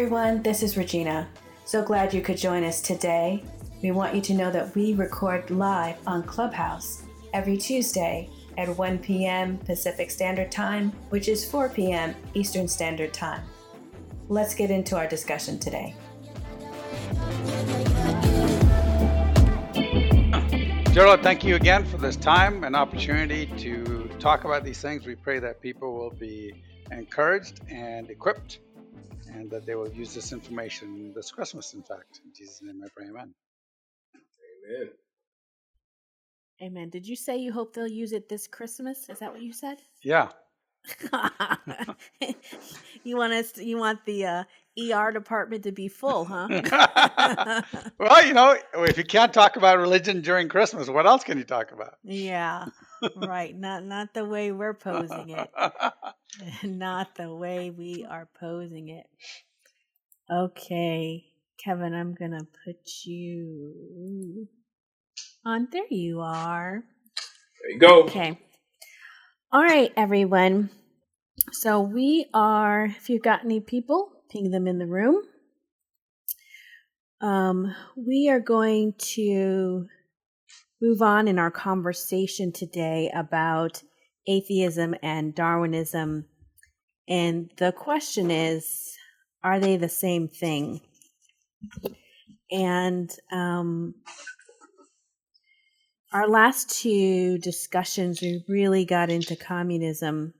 everyone, this is Regina. So glad you could join us today. We want you to know that we record live on Clubhouse every Tuesday at 1 p.m. Pacific Standard Time, which is 4 p.m. Eastern Standard Time. Let's get into our discussion today. Gerald, thank you again for this time and opportunity to talk about these things. We pray that people will be encouraged and equipped and that they will use this information this Christmas, in fact. In Jesus' name I pray, amen. Amen. Amen. Did you say you hope they'll use it this Christmas? Is that what you said? Yeah. you want us to, you want the uh, ER department to be full, huh? well, you know, if you can't talk about religion during Christmas, what else can you talk about? Yeah. Right. Not not the way we're posing it. not the way we are posing it. Okay. Kevin, I'm going to put you on. There you are. There you go. Okay. All right, everyone. So we are, if you've got any people, ping them in the room. Um, we are going to move on in our conversation today about atheism and Darwinism. And the question is are they the same thing? And um, our last two discussions, we really got into communism.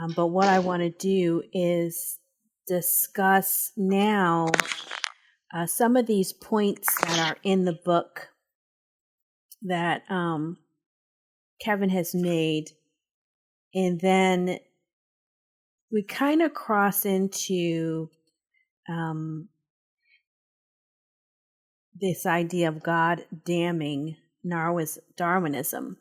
Um, but what I want to do is discuss now uh, some of these points that are in the book that um, Kevin has made. And then we kind of cross into um, this idea of God damning Darwinism,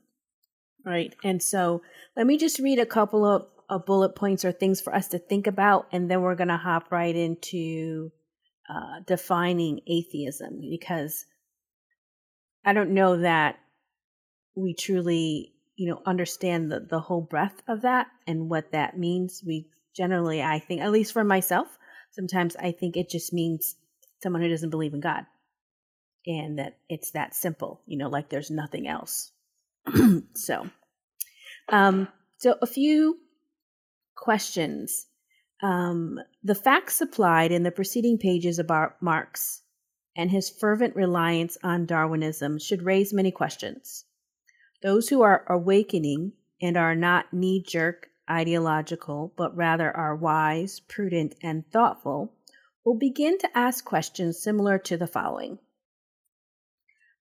right? And so let me just read a couple of, of bullet points or things for us to think about, and then we're going to hop right into uh, defining atheism because I don't know that we truly, you know, understand the, the whole breadth of that and what that means. We generally, I think, at least for myself, sometimes I think it just means someone who doesn't believe in God and that it's that simple, you know, like there's nothing else. so, um, so a few questions. Um, the facts supplied in the preceding pages about Marx and his fervent reliance on Darwinism should raise many questions. Those who are awakening and are not knee jerk ideological, but rather are wise, prudent, and thoughtful, will begin to ask questions similar to the following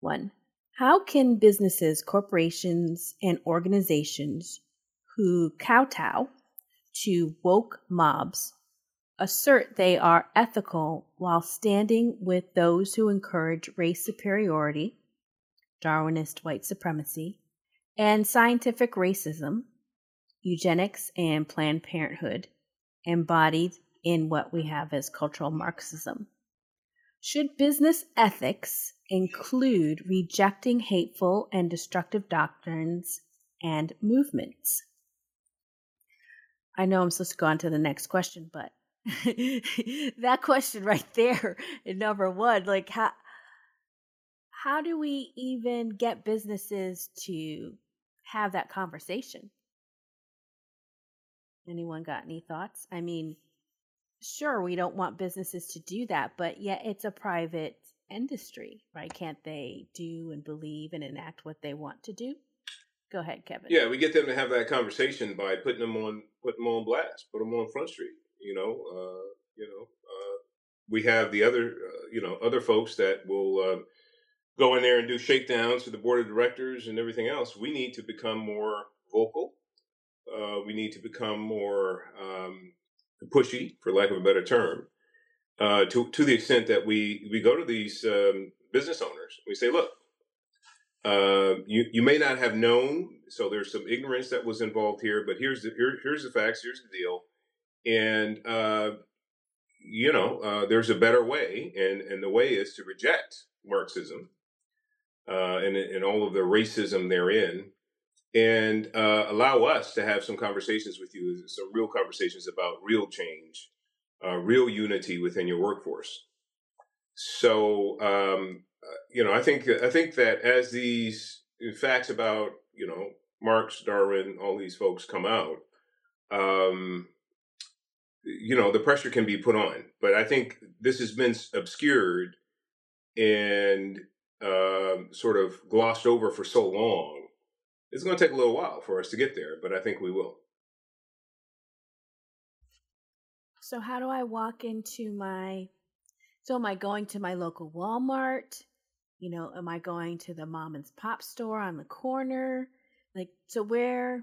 1. How can businesses, corporations, and organizations who kowtow to woke mobs assert they are ethical while standing with those who encourage race superiority, Darwinist white supremacy, and scientific racism, eugenics, and Planned Parenthood, embodied in what we have as cultural Marxism? Should business ethics include rejecting hateful and destructive doctrines and movements? I know I'm supposed to go on to the next question, but that question right there, in number one, like how how do we even get businesses to have that conversation? Anyone got any thoughts? I mean, sure we don't want businesses to do that but yet it's a private industry right can't they do and believe and enact what they want to do go ahead kevin yeah we get them to have that conversation by putting them on putting them on blast put them on front street you know uh, you know uh, we have the other uh, you know other folks that will uh, go in there and do shakedowns to the board of directors and everything else we need to become more vocal uh, we need to become more um, pushy, for lack of a better term, uh, to to the extent that we we go to these um, business owners. We say, look, uh, you you may not have known, so there's some ignorance that was involved here, but here's the here, here's the facts, here's the deal, and uh, you know uh, there's a better way, and and the way is to reject Marxism uh, and and all of the racism therein, and uh, allow us to have some conversations with you, some real conversations about real change uh, real unity within your workforce. So, um, uh, you know, I think I think that as these facts about you know Marx, Darwin, all these folks come out, um, you know, the pressure can be put on. But I think this has been obscured and um, sort of glossed over for so long. It's going to take a little while for us to get there, but I think we will. So, how do I walk into my? So, am I going to my local Walmart? You know, am I going to the mom and pop store on the corner? Like, so where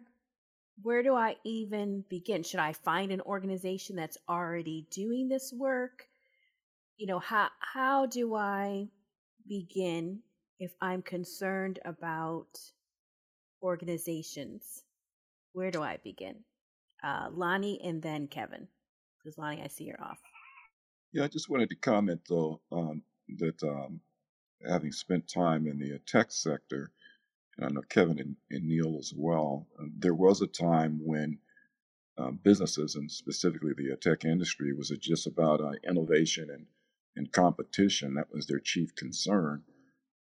where do I even begin? Should I find an organization that's already doing this work? You know, how how do I begin if I'm concerned about organizations? Where do I begin? Uh, Lonnie and then Kevin. Because Lonnie, I see you're off. Yeah, I just wanted to comment though um, that um, having spent time in the tech sector, and I know Kevin and, and Neil as well, uh, there was a time when uh, businesses and specifically the uh, tech industry was just about uh, innovation and, and competition. That was their chief concern,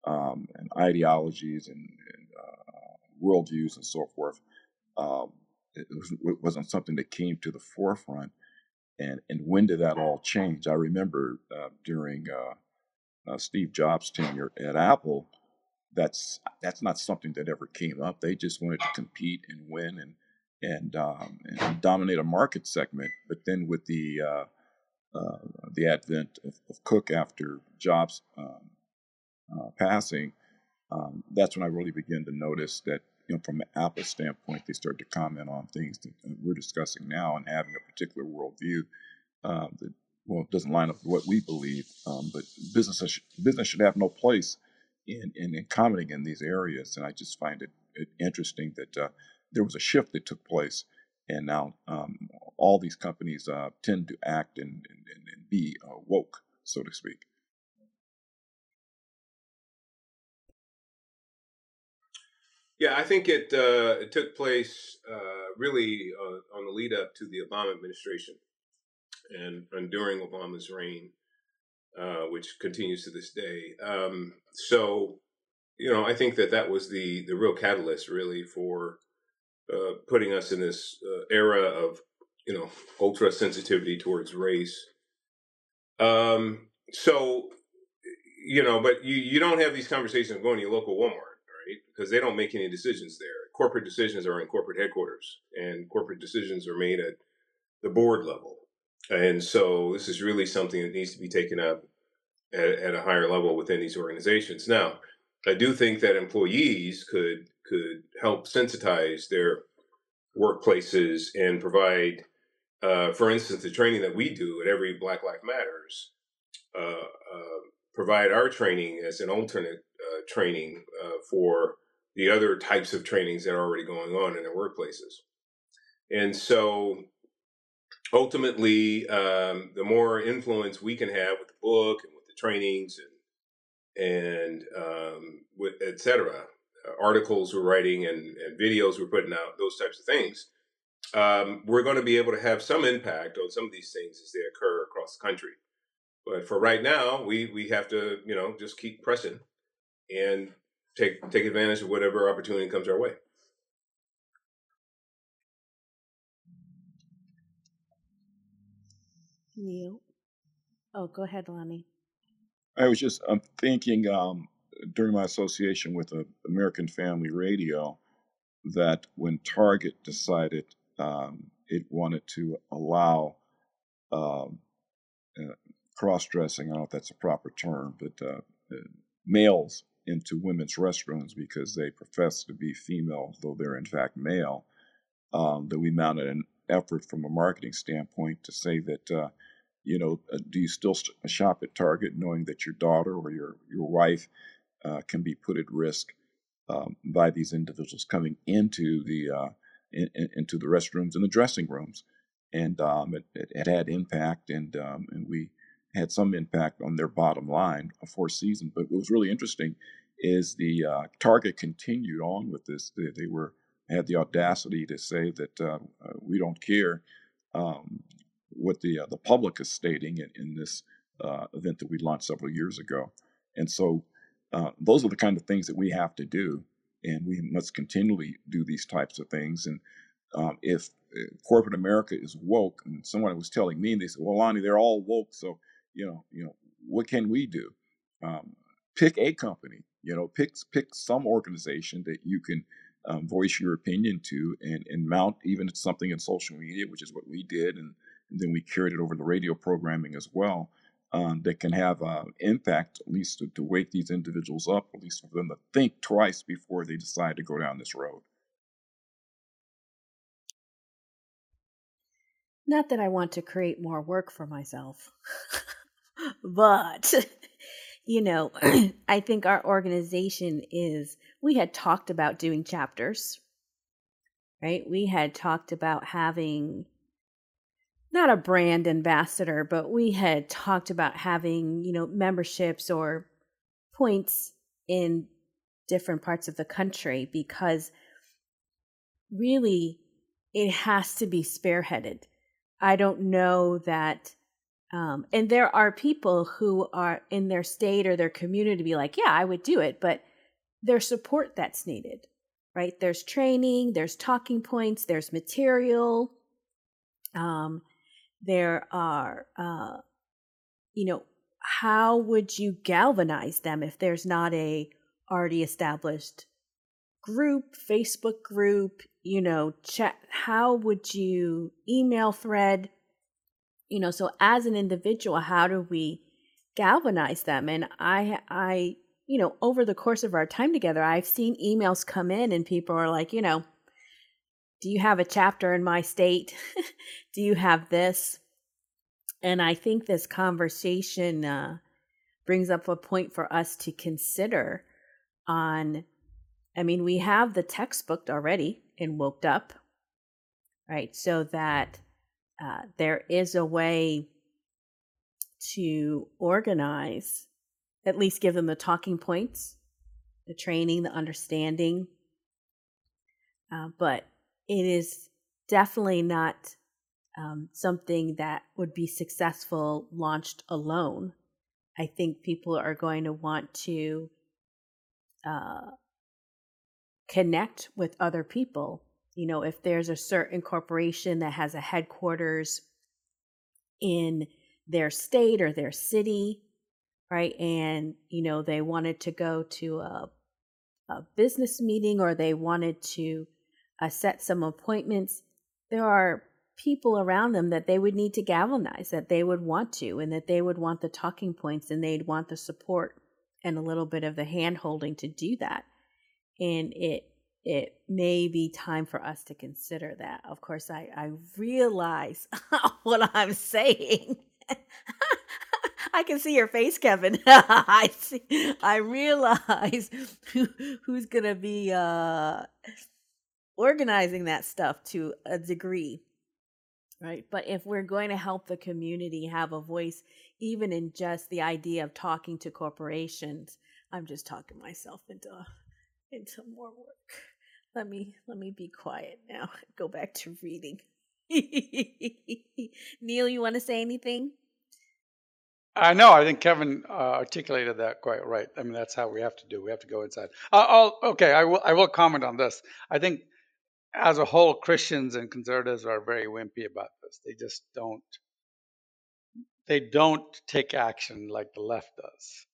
um, and ideologies and, and uh, worldviews and so forth. Um, it, was, it wasn't something that came to the forefront. And, and when did that all change? I remember uh, during Steve Jobs' tenure at Apple, that's that's not something that ever came up. They just wanted to compete and win and and um, and dominate a market segment. But then with the uh, uh, the advent of, of, Cook after Jobs' um, uh, passing, um, that's when I really began to notice that you know from an Apple standpoint, they started to comment on things that we're discussing now and having a particular worldview uh, that well it doesn't line up with what we believe. Um, but business business should have no place in, in, in commenting in these areas. And I just find it, it interesting that uh, there was a shift that took place. And now um, all these companies uh, tend to act and, and, and be uh, woke, so to speak. Yeah, I think it uh, it took place uh, really uh, on the lead up to the Obama administration, and, and during Obama's reign, uh, which continues to this day. Um, so, you know, I think that that was the the real catalyst, really, for uh, putting us in this uh, era of you know ultra sensitivity towards race. Um, so, you know, but you you don't have these conversations going to your local Walmart, right? Because they don't make any decisions there. Corporate decisions are in corporate headquarters, and corporate decisions are made at the board level. And so this is really something that needs to be taken up at, at a higher level within these organizations. Now, I do think that employees could could help sensitize their workplaces and provide, uh, for instance, the training that we do at every Black Life Matters. Uh, uh, provide our training as an alternate uh, training uh, for the other types of trainings that are already going on in their workplaces. And so ultimately, um, the more influence we can have with the book and with the trainings and and um, with etc. Uh, articles we're writing and, and videos we're putting out, those types of things, um, we're going to be able to have some impact on some of these things as they occur across the country. But for right now, we we have to you know just keep pressing and take take advantage of whatever opportunity comes our way. Neil. Oh, go ahead, Lonnie. I was just I'm thinking um, during my association with uh, American Family Radio that when Target decided um, it wanted to allow um, uh, cross dressing, I don't know if that's a proper term, but uh, uh, males into women's restrooms because they profess to be female, though they're in fact male, um, that we mounted an effort from a marketing standpoint to say that uh, you know, uh, do you still shop at Target knowing that your daughter or your your wife uh, can be put at risk um, by these individuals coming into the uh, in, into the restrooms and the dressing rooms, and um, it, it, had impact, and um, and we had some impact on their bottom line for season. But what was really interesting is the uh, Target continued on with this. They, they, were had the audacity to say that uh, uh, we don't care. Um, what the uh, the public is stating in, in this uh, event that we launched several years ago. And so uh, those are the kind of things that we have to do, and we must continually do these types of things. And um, if, corporate America is woke, and someone was telling me, and they said, "Well, Lonnie, they're all woke, so you know, you know, what can we do? Um, pick a company, you know, pick pick some organization that you can um, voice your opinion to, and and mount even something in social media, which is what we did, and, and then we carried it over the radio programming as well um, that can have uh, impact, at least to, to wake these individuals up, at least for them to think twice before they decide to go down this road. Not that I want to create more work for myself, but you know, I think our organization is, we had talked about doing chapters, right? We had talked about having not a brand ambassador, but we had talked about having, you know, memberships or points in different parts of the country because really it has to be spearheaded. I don't know that um, and there are people who are in their state or their community to be like, yeah, I would do it, but there's support that's needed, right? There's training, there's talking points, there's material. Um, there are uh, you know how would you galvanize them if there's not a already established group facebook group you know chat how would you email thread? You know so as an individual how do we galvanize them? And i i you know over the course of our time together i've seen emails come in and people are like you know do you have a chapter in my state? do you have this? And I think this conversation uh, brings up a point for us to consider on. I mean, we have the textbook already in Woked Up, right? So that uh, there is a way to organize, at least give them the talking points, the training, the understanding. Uh, but it is definitely not um, something that would be successful launched alone. I think people are going to want to uh, connect with other people. You know, if there's a certain corporation that has a headquarters in their state or their city, right? And, you know, they wanted to go to a, a business meeting or they wanted to uh, set some appointments, there are people around them that they would need to galvanize, that they would want to, and that they would want the talking points and they'd want the support and a little bit of the hand holding to do that. And it it may be time for us to consider that. Of course, I, I realize what I'm saying. I can see your face, Kevin. I see. I realize who, who's gonna be uh, organizing that stuff to a degree right but if we're going to help the community have a voice even in just the idea of talking to corporations i'm just talking myself into into more work let me let me be quiet now go back to reading neil you want to say anything I know. I think Kevin uh, articulated that quite right. I mean, that's how we have to do. We have to go inside. Uh, I'll, okay, I will. I will comment on this. I think as a whole, Christians and conservatives are very wimpy about this. They just don't. They don't take action like the left does.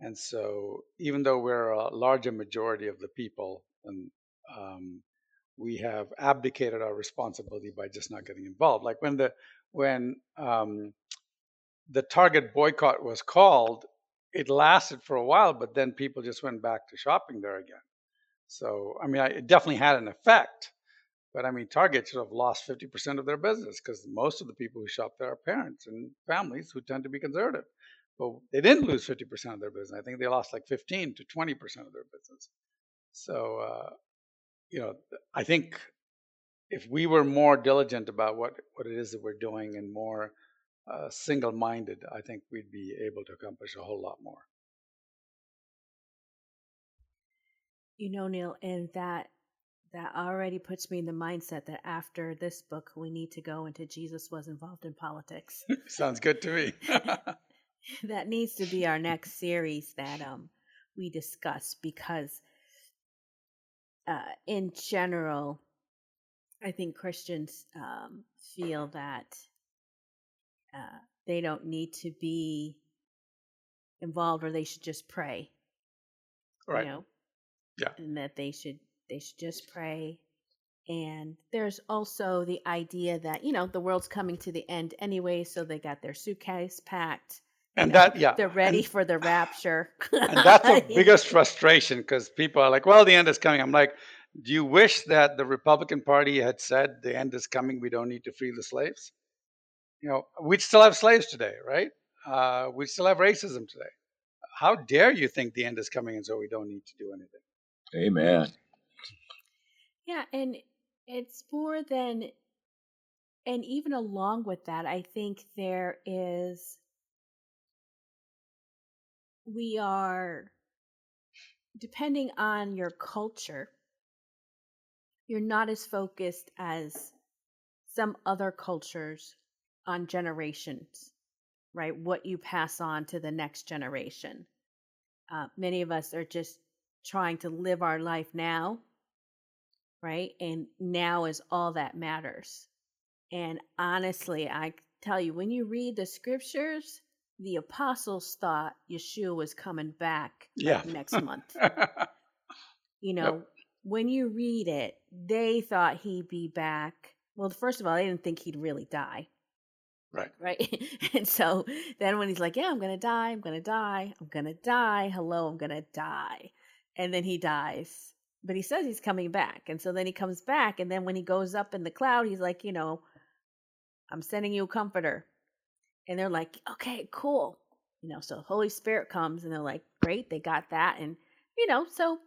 And so, even though we're a larger majority of the people, and um, we have abdicated our responsibility by just not getting involved. Like when the when um, the Target boycott was called, it lasted for a while, but then people just went back to shopping there again. So, I mean, I, it definitely had an effect. But I mean, Target should have lost 50% of their business because most of the people who shop there are parents and families who tend to be conservative. But they didn't lose 50% of their business. I think they lost like 15 to 20% of their business. So, uh, you know, I think if we were more diligent about what, what it is that we're doing and more uh, single minded, I think we'd be able to accomplish a whole lot more. You know, Neil, and that that already puts me in the mindset that after this book, we need to go into Jesus was involved in politics. Sounds good to me. that needs to be our next series that um we discuss because uh, in general, I think Christians um, feel that uh, they don't need to be involved or they should just pray. right. You know, Yeah. and that they should they should just pray. And there's also the idea that you know the world's coming to the end anyway, so they got their suitcase packed. you And know, that, yeah. they're ready And, for the rapture. and that's the biggest frustration because people are like, well, the end is coming. I'm like, do you wish that the Republican Party had said the end is coming? We don't need to free the slaves? You know, we'd still have slaves today, right? Uh, we still have racism today. How dare you think the end is coming and so we don't need to do anything? Amen. Yeah, and it's more than, and even along with that, I think there is, we are, depending on your culture, you're not as focused as some other cultures on generations, right? What you pass on to the next generation. Uh, many of us are just trying to live our life now right? And now is all that matters. And honestly, I tell you, when you read the scriptures, the apostles thought Yeshua was coming back Yeah. next month. You know, when you read it, they thought he'd be back. Well, first of all, they didn't think he'd really die, right. right? and so then when he's like, Yeah, I'm going to die, I'm going to die, I'm going to die, hello, I'm going to die. And then he dies but he says he's coming back. And so then he comes back. And then when he goes up in the cloud, he's like, you know, I'm sending you a comforter. And they're like, okay, cool. You know, so Holy Spirit comes and they're like, great, they got that. And, you know, so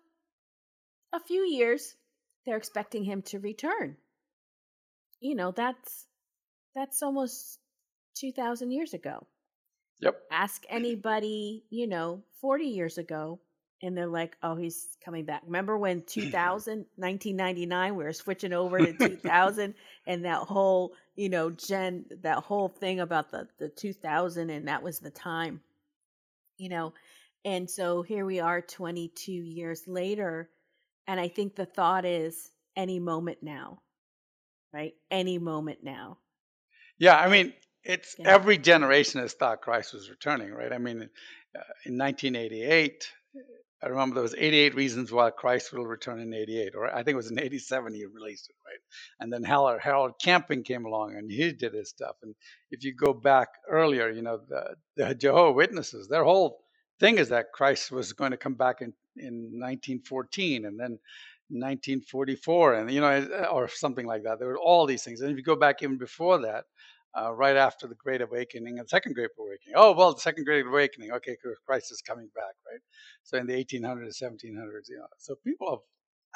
a few years, they're expecting him to return. You know, that's that's almost 2000 years ago. Yep. Ask anybody, you know, 40 years ago and they're like, "Oh, he's coming back." Remember when 2000, 1999, we were switching over to 2000, and that whole, you know, gen, that whole thing about the the 2000, and that was the time, you know, and so here we are, 22 years later, and I think the thought is any moment now, right? Any moment now. Yeah, I mean, it's Yeah. every generation has thought Christ was returning, right? I mean, uh, in 1988, I remember there was 88 reasons why Christ will return in 88, or I think it was in 87 he released it, right? And then Harold, Harold Camping came along and he did his stuff. And if you go back earlier, you know, the, the Jehovah Witnesses, their whole thing is that Christ was going to come back in, in 1914 and then 1944 and you know or something like that there were all these things and if you go back even before that uh, right after the great awakening and second great awakening. Oh well the second great awakening. Okay 'cause christ is coming back right? So in the 1800s 1700s you know so people have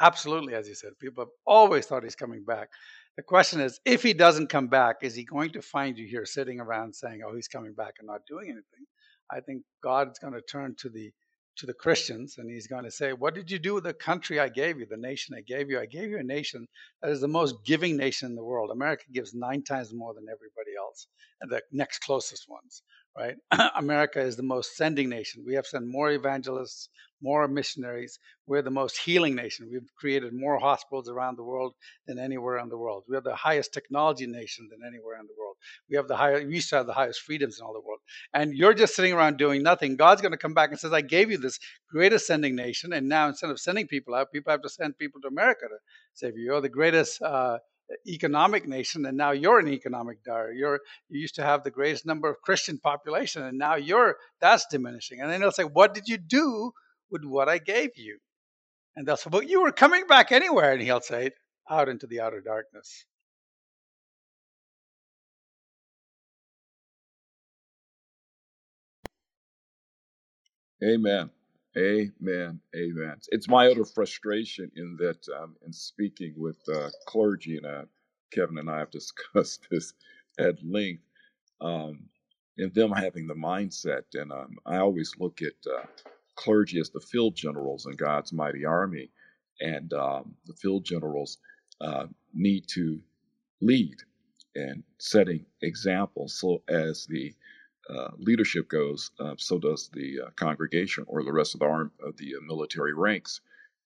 absolutely as you said people have always thought he's coming back. The question is if he doesn't come back is he going to find you here sitting around saying oh he's coming back and not doing anything? I think god's going to turn to the to the Christians, and he's going to say, What did you do with the country I gave you, the nation I gave you? I gave you a nation that is the most giving nation in the world. America gives nine times more than everybody else, and the next closest ones, right? America is the most sending nation. We have sent more evangelists, more missionaries. We're the most healing nation. We've created more hospitals around the world than anywhere in the world. We are the highest technology nation than anywhere in the world. We have the highest, we used have the highest freedoms in all the world. And you're just sitting around doing nothing. God's going to come back and says, I gave you this greatest sending nation. And now instead of sending people out, people have to send people to America to save you. You're the greatest uh, economic nation, and now you're an economic dire. You're you used to have the greatest number of Christian population, and now you're that's diminishing. And then they'll say, What did you do with what I gave you? And they'll say, Well, you were coming back anywhere. And he'll say, Out into the outer darkness. Amen. Amen. Amen. It's my utter frustration in that um, in speaking with uh, clergy, and uh, Kevin and I have discussed this at length, um, them having the mindset. And um, I always look at uh, clergy as the field generals in God's mighty army. and um, the field generals uh, need to lead and setting examples. So as the uh, leadership goes, uh, so does the uh, congregation or the rest of the arm of the uh, military ranks.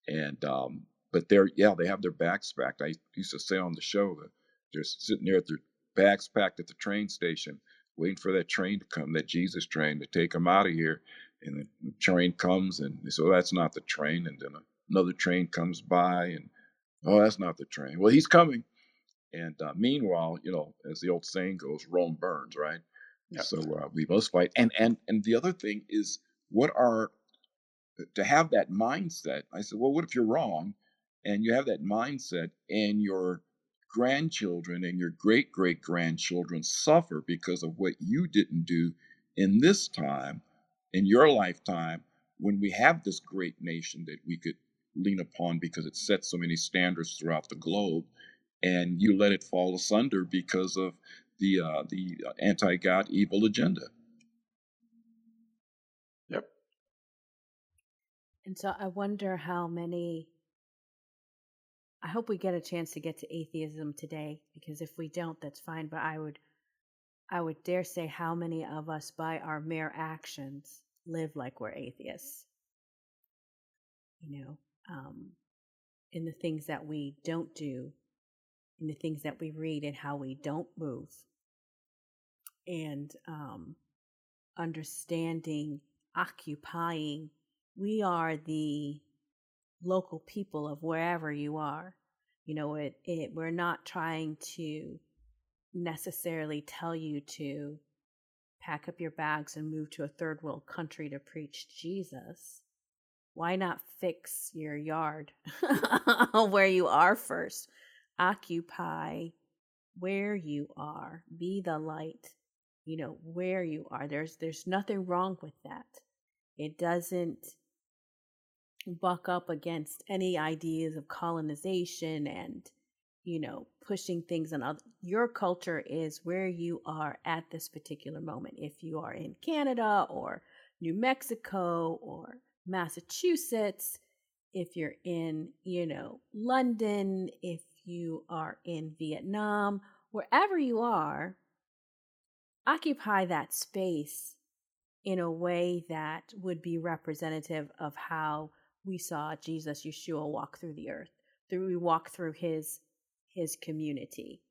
And um, but they're yeah they have their backs packed. I used to say on the show that they're sitting there with their backs packed at the train station, waiting for that train to come, that Jesus train to take them out of here. And the train comes, and so that's not the train. And then another train comes by, and oh, that's not the train. Well, he's coming. And uh, meanwhile, you know, as the old saying goes, Rome burns, right? Yep. So uh, we both fight. And and and the other thing is, what are to have that mindset? I said, well, what if you're wrong, and you have that mindset, and your grandchildren and your great great grandchildren suffer because of what you didn't do in this time, in your lifetime, when we have this great nation that we could lean upon because it sets so many standards throughout the globe and you let it fall asunder because of the uh, the anti-God evil agenda. Yep. And so I wonder how many. I hope we get a chance to get to atheism today, because if we don't, that's fine. But I would, I would dare say, how many of us, by our mere actions, live like we're atheists? You know, um, in the things that we don't do in the things that we read and how we don't move. And um, understanding occupying we are the local people of wherever you are. You know it, it we're not trying to necessarily tell you to pack up your bags and move to a third world country to preach jesus. Why not fix your yard where you are first occupy where you are be the light you know where you are. There's there's nothing wrong with that. It doesn't buck up against any ideas of colonization and you know pushing things on other your culture is where you are at this particular moment. If you are in canada or new mexico or massachusetts if you're in you know london if you are in Vietnam, wherever you are, occupy that space in a way that would be representative of how we saw Jesus Yeshua walk through the earth. Through we walk through his his community.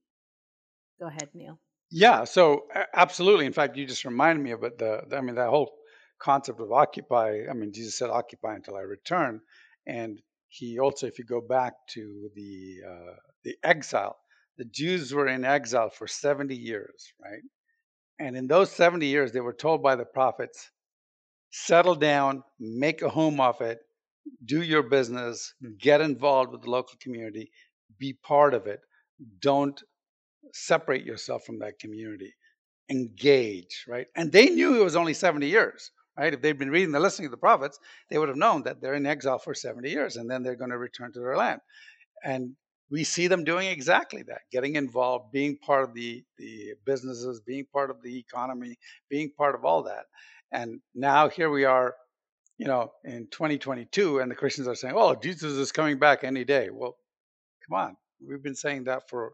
Go ahead, Neil. Yeah, so absolutely. In fact, you just reminded me of it. The, I mean, that whole concept of occupy. I mean, Jesus said, "Occupy until I return," and he also, if you go back to the uh, the exile, the Jews were in exile for 70 years, right? And in those 70 years, they were told by the prophets, settle down, make a home of it, do your business, get involved with the local community, be part of it. Don't separate yourself from that community. Engage, right? And they knew it was only 70 years right? If they'd been reading the listening of the prophets, they would have known that they're in exile for 70 years and then they're going to return to their land. And we see them doing exactly that, getting involved, being part of the, the businesses, being part of the economy, being part of all that. And now here we are, you know, in 2022, and the Christians are saying, oh, Jesus is coming back any day. Well, come on. We've been saying that for,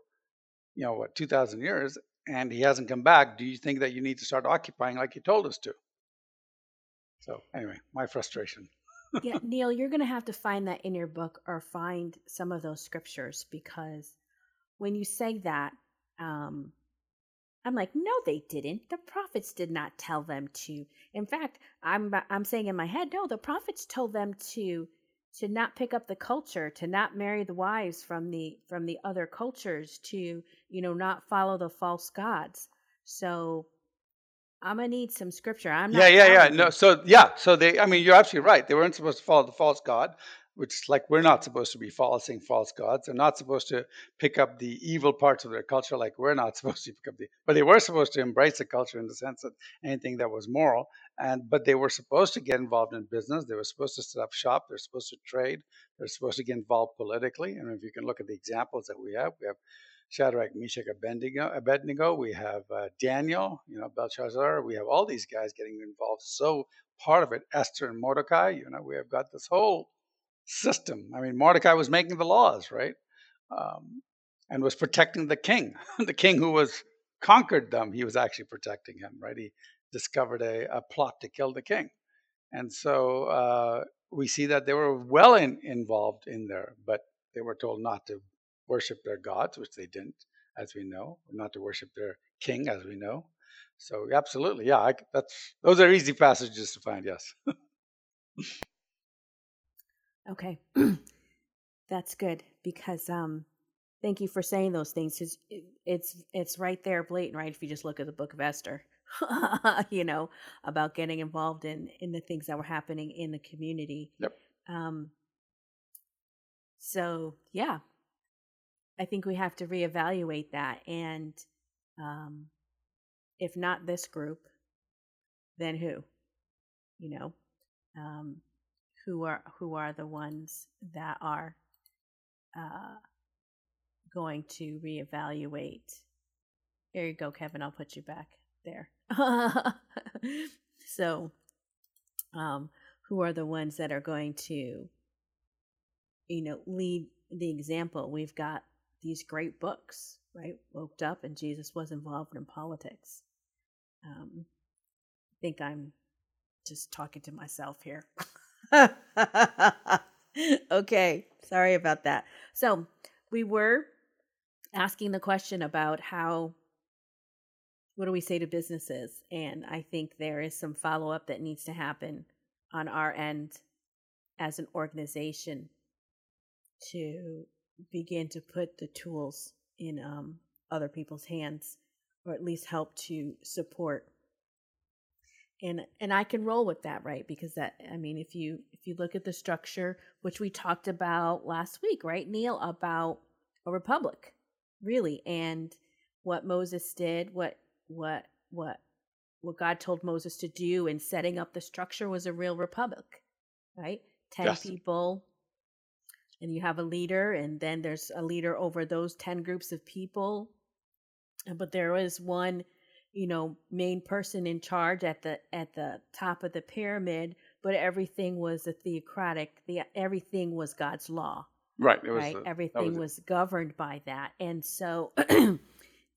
you know, what, 2,000 years, and he hasn't come back. Do you think that you need to start occupying like he told us to? So anyway, my frustration. yeah, Neil, you're going to have to find that in your book or find some of those scriptures because when you say that, um, I'm like, no, they didn't. The prophets did not tell them to. In fact, I'm I'm saying in my head, no, the prophets told them to to not pick up the culture, to not marry the wives from the from the other cultures, to you know not follow the false gods. So I'm gonna need some scripture. I'm not. Yeah, yeah, yeah. No, so yeah, so they. I mean, you're absolutely right. They weren't supposed to follow the false god, which like we're not supposed to be following false gods. They're not supposed to pick up the evil parts of their culture, like we're not supposed to pick up the. But they were supposed to embrace the culture in the sense that anything that was moral, and but they were supposed to get involved in business. They were supposed to set up shop. They're supposed to trade. They're supposed to get involved politically. And if you can look at the examples that we have, we have Shadrach, Meshach, Abednego. Abednego. We have uh, Daniel, you know, Belshazzar. We have all these guys getting involved. So part of it, Esther and Mordecai. You know, we have got this whole system. I mean, Mordecai was making the laws, right? Um, and was protecting the king, the king who was conquered them. He was actually protecting him, right? He discovered a, a plot to kill the king, and so uh, we see that they were well in, involved in there, but they were told not to worship their gods, which they didn't, as we know, not to worship their king, as we know. So absolutely, yeah, I, that's those are easy passages to find. Yes. okay, that's good because um, thank you for saying those things because it's it's right there, blatant, right? If you just look at the Book of Esther, you know about getting involved in in the things that were happening in the community. Yep. Um. So yeah, I think we have to reevaluate that, and um, if not this group, then who? You know, um, who are who are the ones that are uh, going to reevaluate? There you go, Kevin. I'll put you back there. so, um, who are the ones that are going to, you know, lead the example? We've got these great books, right? Woke up and Jesus was involved in politics. Um, I think I'm just talking to myself here. okay, sorry about that. So, we were asking the question about how what do we say to businesses? And I think there is some follow up that needs to happen on our end as an organization to begin to put the tools in um, other people's hands or at least help to support and and I can roll with that right because that I mean if you if you look at the structure which we talked about last week right Neil about a republic really and what Moses did what what what what God told Moses to do in setting up the structure was a real republic, right? 10 yes. people and you have a leader and then there's a leader over those 10 groups of people. Uh, but there was one, you know, main person in charge at the at the top of the pyramid, but everything was a theocratic, the everything was God's law. Right. right. Everything was, was governed by that. And so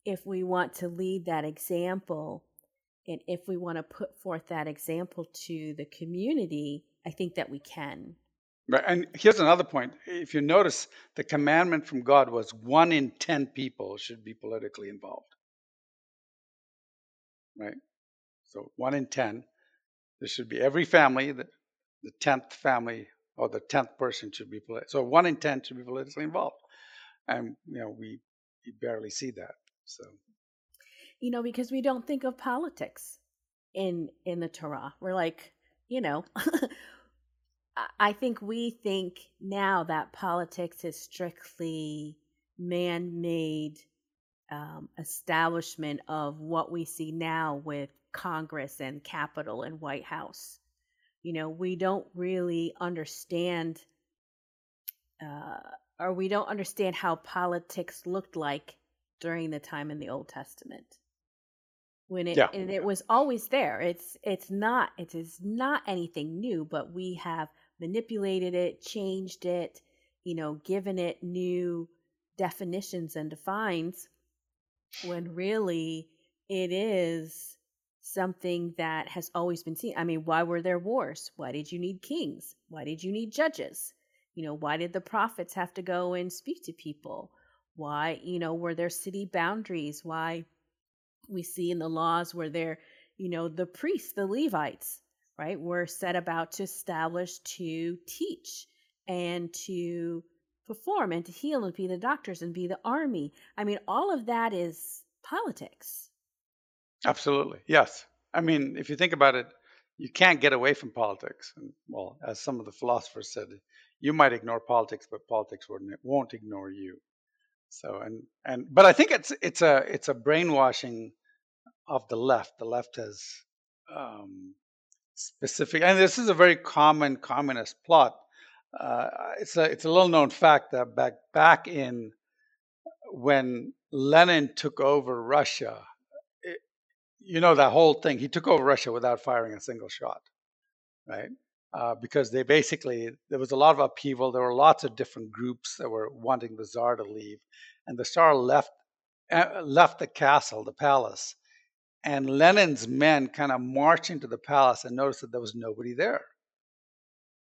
if we want to lead that example and if we want to put forth that example to the community, I think that we can. Right. And here's another point. If you notice, the commandment from God was one in 10 people should be politically involved. Right? So one in 10. There should be every family, the, the 10th family or the 10th person should be. So one in 10 should be politically involved. And, you know, we, we barely see that. So, you know, because we don't think of politics in in the Torah. We're like, you know, I think we think now that politics is strictly man-made um, establishment of what we see now with Congress and Capitol and White House. You know, we don't really understand, uh, or we don't understand how politics looked like during the time in the Old Testament when it yeah. and it was always there. It's it's not it is not anything new, but we have manipulated it, changed it, you know, given it new definitions and defines when really it is something that has always been seen. I mean, why were there wars? Why did you need kings? Why did you need judges? You know, why did the prophets have to go and speak to people? Why, you know, were there city boundaries? Why we see in the laws where there, you know, the priests, the Levites, right, We're set about to establish to teach and to perform and to heal and be the doctors and be the army. I mean, all of that is politics. Absolutely. Yes. I mean, if you think about it, you can't get away from politics. And well, as some of the philosophers said, you might ignore politics, but politics won't ignore you. So and and but I think it's it's a it's a brainwashing of the left. The left has um, specific, and this is a very common communist plot. Uh, it's a it's a little known fact that back back in when Lenin took over Russia, it, you know that whole thing. He took over Russia without firing a single shot, right? uh, because they basically there was a lot of upheaval. There were lots of different groups that were wanting the czar to leave, and the czar left uh, left the castle, the palace, and Lenin's men kind of marched into the palace and noticed that there was nobody there.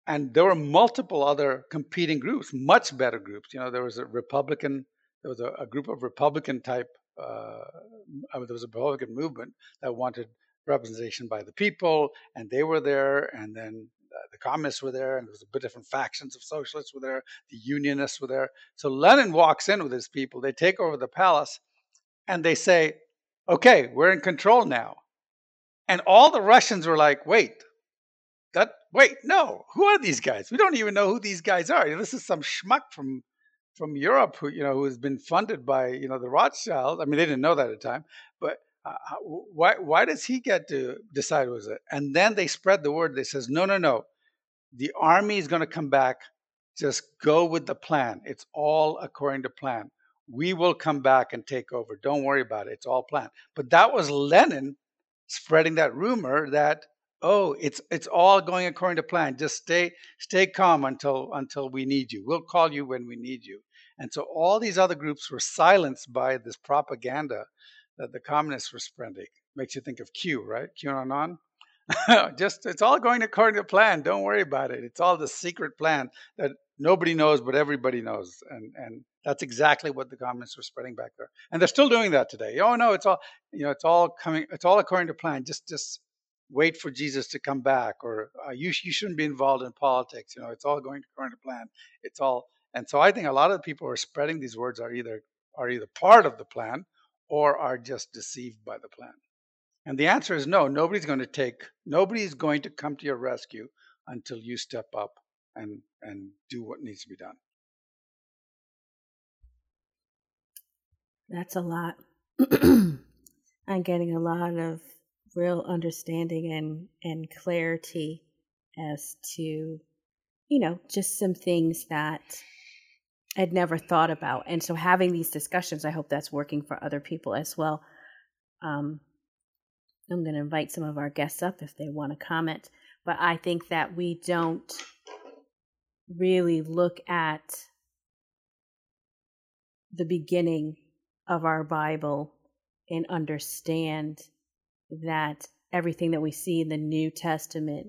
And there were multiple other competing groups, much better groups. You know, there was a Republican, there was a, a group of Republican type, uh, I mean, there was a Republican movement that wanted representation by the people, and they were there. And then the communists were there, and there was a bit different factions of socialists were there. The unionists were there. So Lenin walks in with his people. They take over the palace, and they say, "Okay, we're in control now." And all the Russians were like, "Wait, that wait, no, who are these guys? We don't even know who these guys are. This is some schmuck from from Europe who you know who has been funded by you know the Rothschilds. I mean, they didn't know that at the time, but uh, why why does he get to decide was it? And then they spread the word. They says, no, no, no, the army is going to come back. Just go with the plan. It's all according to plan. We will come back and take over. Don't worry about it. It's all planned. But that was Lenin spreading that rumor that oh, it's it's all going according to plan. Just stay stay calm until until we need you. We'll call you when we need you. And so all these other groups were silenced by this propaganda that the communists were spreading. Makes you think of Q, right? QAnon. Just it's all going according to plan. Don't worry about it. It's all the secret plan that nobody knows, but everybody knows. And and that's exactly what the communists were spreading back there. And they're still doing that today. Oh no, it's all you know. It's all coming. It's all according to plan. Just just wait for Jesus to come back, or uh, you you shouldn't be involved in politics. You know, it's all going according to plan. It's all. And so I think a lot of the people who are spreading these words are either are either part of the plan or are just deceived by the plan. And the answer is no, nobody's going to take, nobody's going to come to your rescue until you step up and, and do what needs to be done. That's a lot. I'm getting a lot of real understanding and, and clarity as to, you know, just some things that I'd never thought about. And so having these discussions, I hope that's working for other people as well. Um, I'm going to invite some of our guests up if they want to comment. But I think that we don't really look at the beginning of our Bible and understand that everything that we see in the New Testament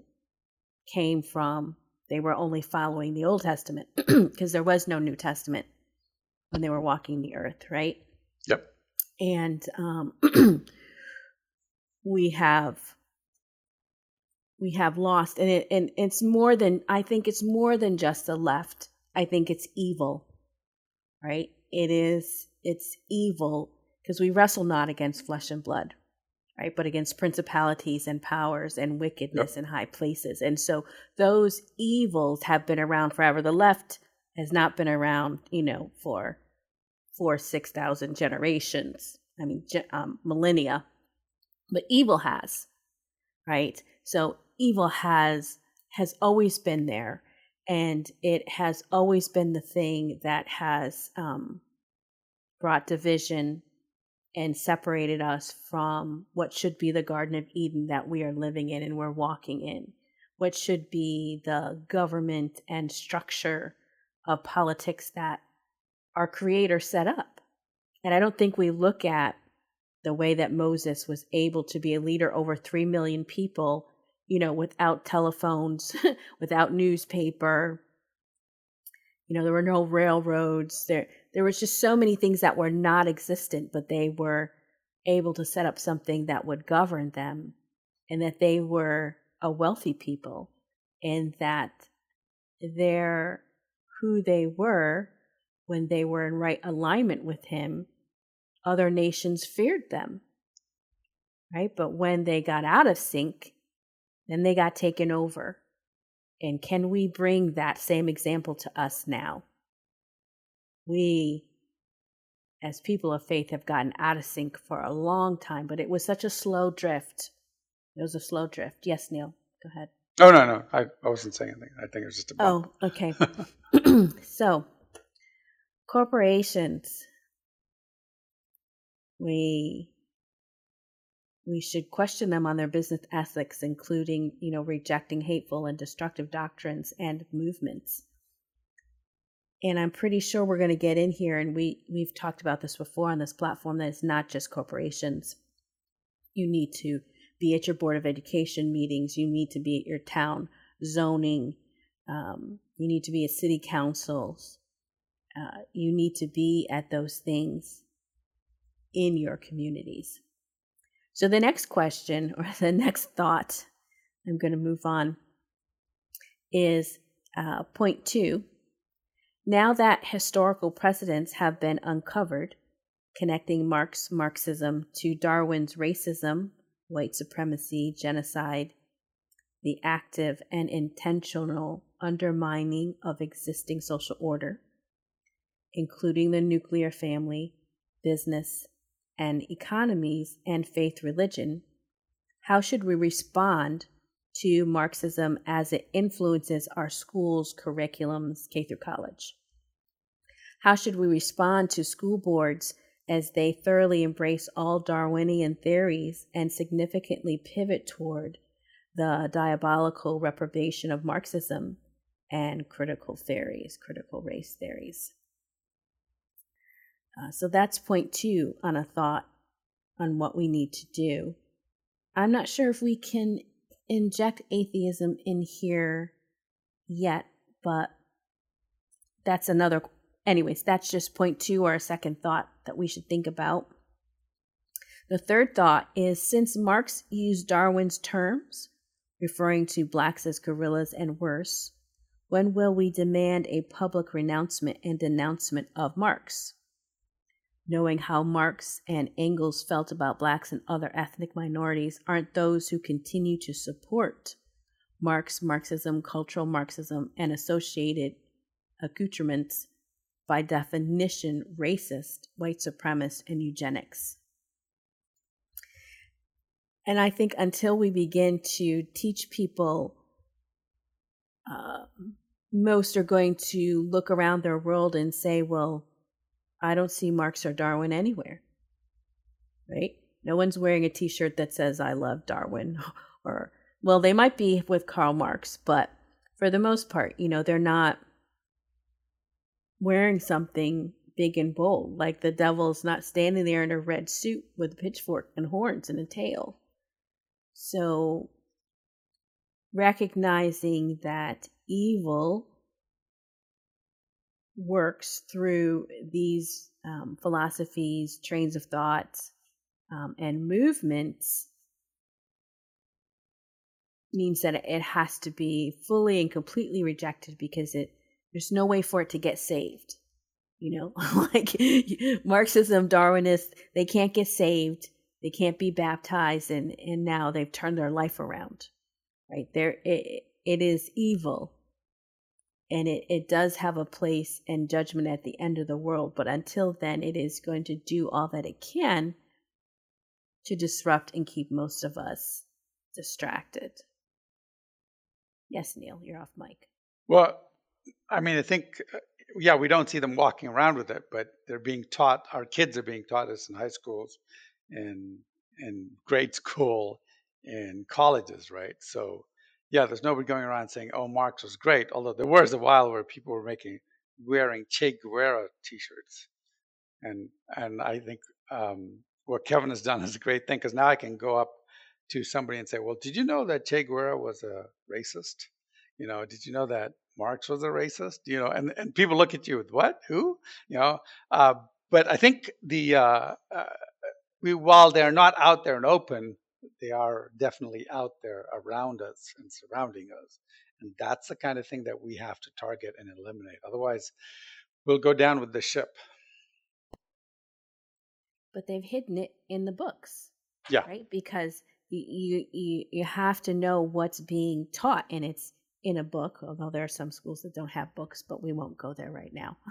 came from, they were only following the Old Testament because there was no New Testament when they were walking the earth, right? Yep. And um, we have we have lost and it and it's more than i think it's more than just the left. I think it's evil right? It is it's evil because we wrestle not against flesh and blood right? But against principalities and powers and wickedness yep. in high places. And so those evils have been around forever. The left has not been around you know for four six thousand generations i mean um, millennia but evil has right? So evil has has always been there and it has always been the thing that has um, brought division and separated us from what should be the garden of eden that we are living in and we're walking in what should be the government and structure of politics that our creator set up. And i don't think we look at the way that Moses was able to be a leader over 3 million people, you know, without telephones, without newspaper. You know, there were no railroads. There there was just so many things that were not existent, but they were able to set up something that would govern them and that they were a wealthy people and that they're who they were when they were in right alignment with him other nations feared them. Right? But when they got out of sync, then they got taken over. And can we bring that same example to us now? We, as people of faith, have gotten out of sync for a long time, but it was such a slow drift. It was a slow drift. Yes, Neil, go ahead. Oh, no, no. I, I wasn't saying anything. I think it was just a bump. Oh, okay. so, corporations we we should question them on their business ethics, including, you know, rejecting hateful and destructive doctrines and movements. And I'm pretty sure we're going to get in here, and we we've talked about this before on this platform. That it's not just corporations. You need to be at your board of education meetings. You need to be at your town zoning. Um, you need to be at city councils. Uh, you need to be at those things in your communities. So, the next question or the next thought, I'm going to move on, is uh, point two. Now that historical precedents have been uncovered, connecting Marx Marxism to Darwin's racism, white supremacy, genocide, the active and intentional undermining of existing social order, including the nuclear family, business, and economies and faith religion, how should we respond to Marxism as it influences our schools' curriculums, K through college? How should we respond to school boards as they thoroughly embrace all Darwinian theories and significantly pivot toward the diabolical reprobation of Marxism and critical theories, critical race theories? Uh, so that's point two on a thought on what we need to do. I'm not sure if we can inject atheism in here yet, but that's another. Anyways, that's just point two or a second thought that we should think about. The third thought is since Marx used Darwin's terms, referring to blacks as gorillas and worse, when will we demand a public renouncement and denouncement of Marx? Knowing how Marx and Engels felt about blacks and other ethnic minorities aren't those who continue to support Marx, Marxism, cultural Marxism, and associated accoutrements by definition racist, white supremacist, and eugenics. And I think until we begin to teach people, uh, most are going to look around their world and say, well, I don't see Marx or Darwin anywhere. Right? No one's wearing a t shirt that says, I love Darwin. Or, well, they might be with Karl Marx, but for the most part, you know, they're not wearing something big and bold. Like the devil's not standing there in a red suit with a pitchfork and horns and a tail. So, recognizing that evil works through these um, philosophies, trains of thought, um, and movements means that it has to be fully and completely rejected because it there's no way for it to get saved. You know, like Marxism, Darwinists, they can't get saved, they can't be baptized, and and now they've turned their life around. Right there, it, it is evil and it, it does have a place and judgment at the end of the world. But until then, it is going to do all that it can to disrupt and keep most of us distracted. Yes, Neil, you're off mic. Well, I mean, I think, uh, yeah, we don't see them walking around with it, but they're being taught, our kids are being taught this in high schools and in grade school and colleges, right? So yeah, there's nobody going around saying, "Oh, Marx was great." Although there was a while where people were making wearing Che Guevara T-shirts, and and I think um, what Kevin has done is a great thing because now I can go up to somebody and say, "Well, did you know that Che Guevara was a racist? You know, did you know that Marx was a racist? You know?" And and people look at you with what? Who? You know? Uh, but I think the uh, uh, we, while they're not out there and open, they are definitely out there around us and surrounding us. And that's the kind of thing that we have to target and eliminate. Otherwise, we'll go down with the ship. But they've hidden it in the books. Yeah. Right? Because you, you, you have to know what's being taught, and it's in a book, although there are some schools that don't have books, but we won't go there right now.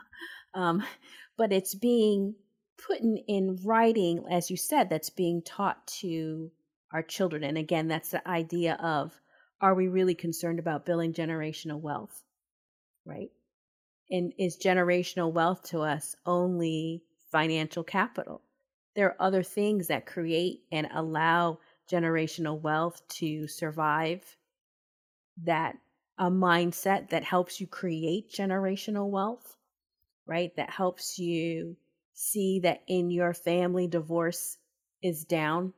Um, but it's being put in, in writing, as you said, that's being taught to our children. And again, that's the idea of are we really concerned about building generational wealth? Right? And is generational wealth to us only financial capital? there are other things that create and allow generational wealth to survive that a mindset that helps you create generational wealth right that helps you see that in your family divorce is down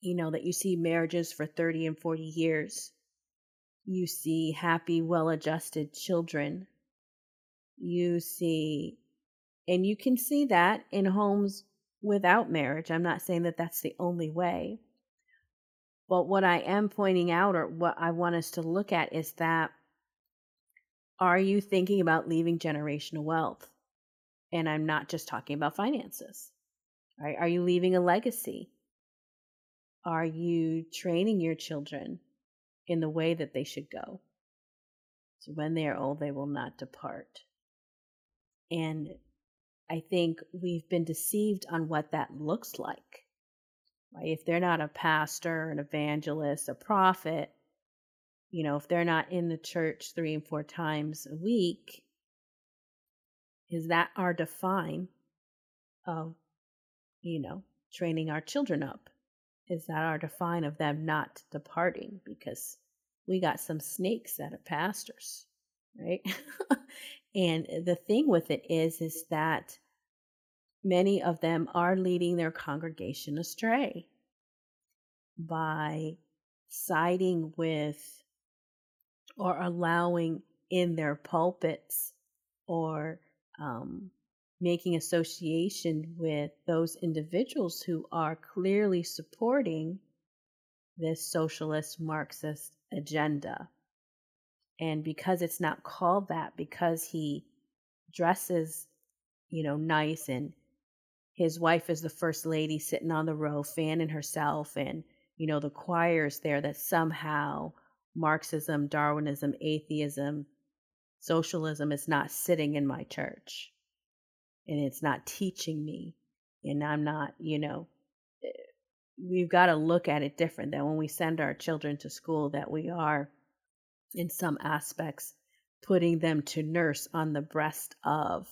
you know that you see marriages for 30 and 40 years you see happy well adjusted children you see and you can see that in homes without marriage. I'm not saying that that's the only way. But what I am pointing out, or what I want us to look at, is that are you thinking about leaving generational wealth? And I'm not just talking about finances. Right? Are you leaving a legacy? Are you training your children in the way that they should go? So when they are old, they will not depart. And I think we've been deceived on what that looks like. Right? If they're not a pastor, an evangelist, a prophet, you know, if they're not in the church three and four times a week, is that our define of, you know, training our children up? Is that our define of them not departing? Because we got some snakes that are pastors, right? And the thing with it is, is that many of them are leading their congregation astray by siding with or allowing in their pulpits or um, making association with those individuals who are clearly supporting this socialist Marxist agenda. And because it's not called that, because he dresses, you know, nice and his wife is the first lady sitting on the row fanning herself and, you know, the choirs there that somehow Marxism, Darwinism, atheism, socialism is not sitting in my church and it's not teaching me and I'm not, you know, eh, we've got to look at it different that when we send our children to school that we are in some aspects, putting them to nurse on the breast of,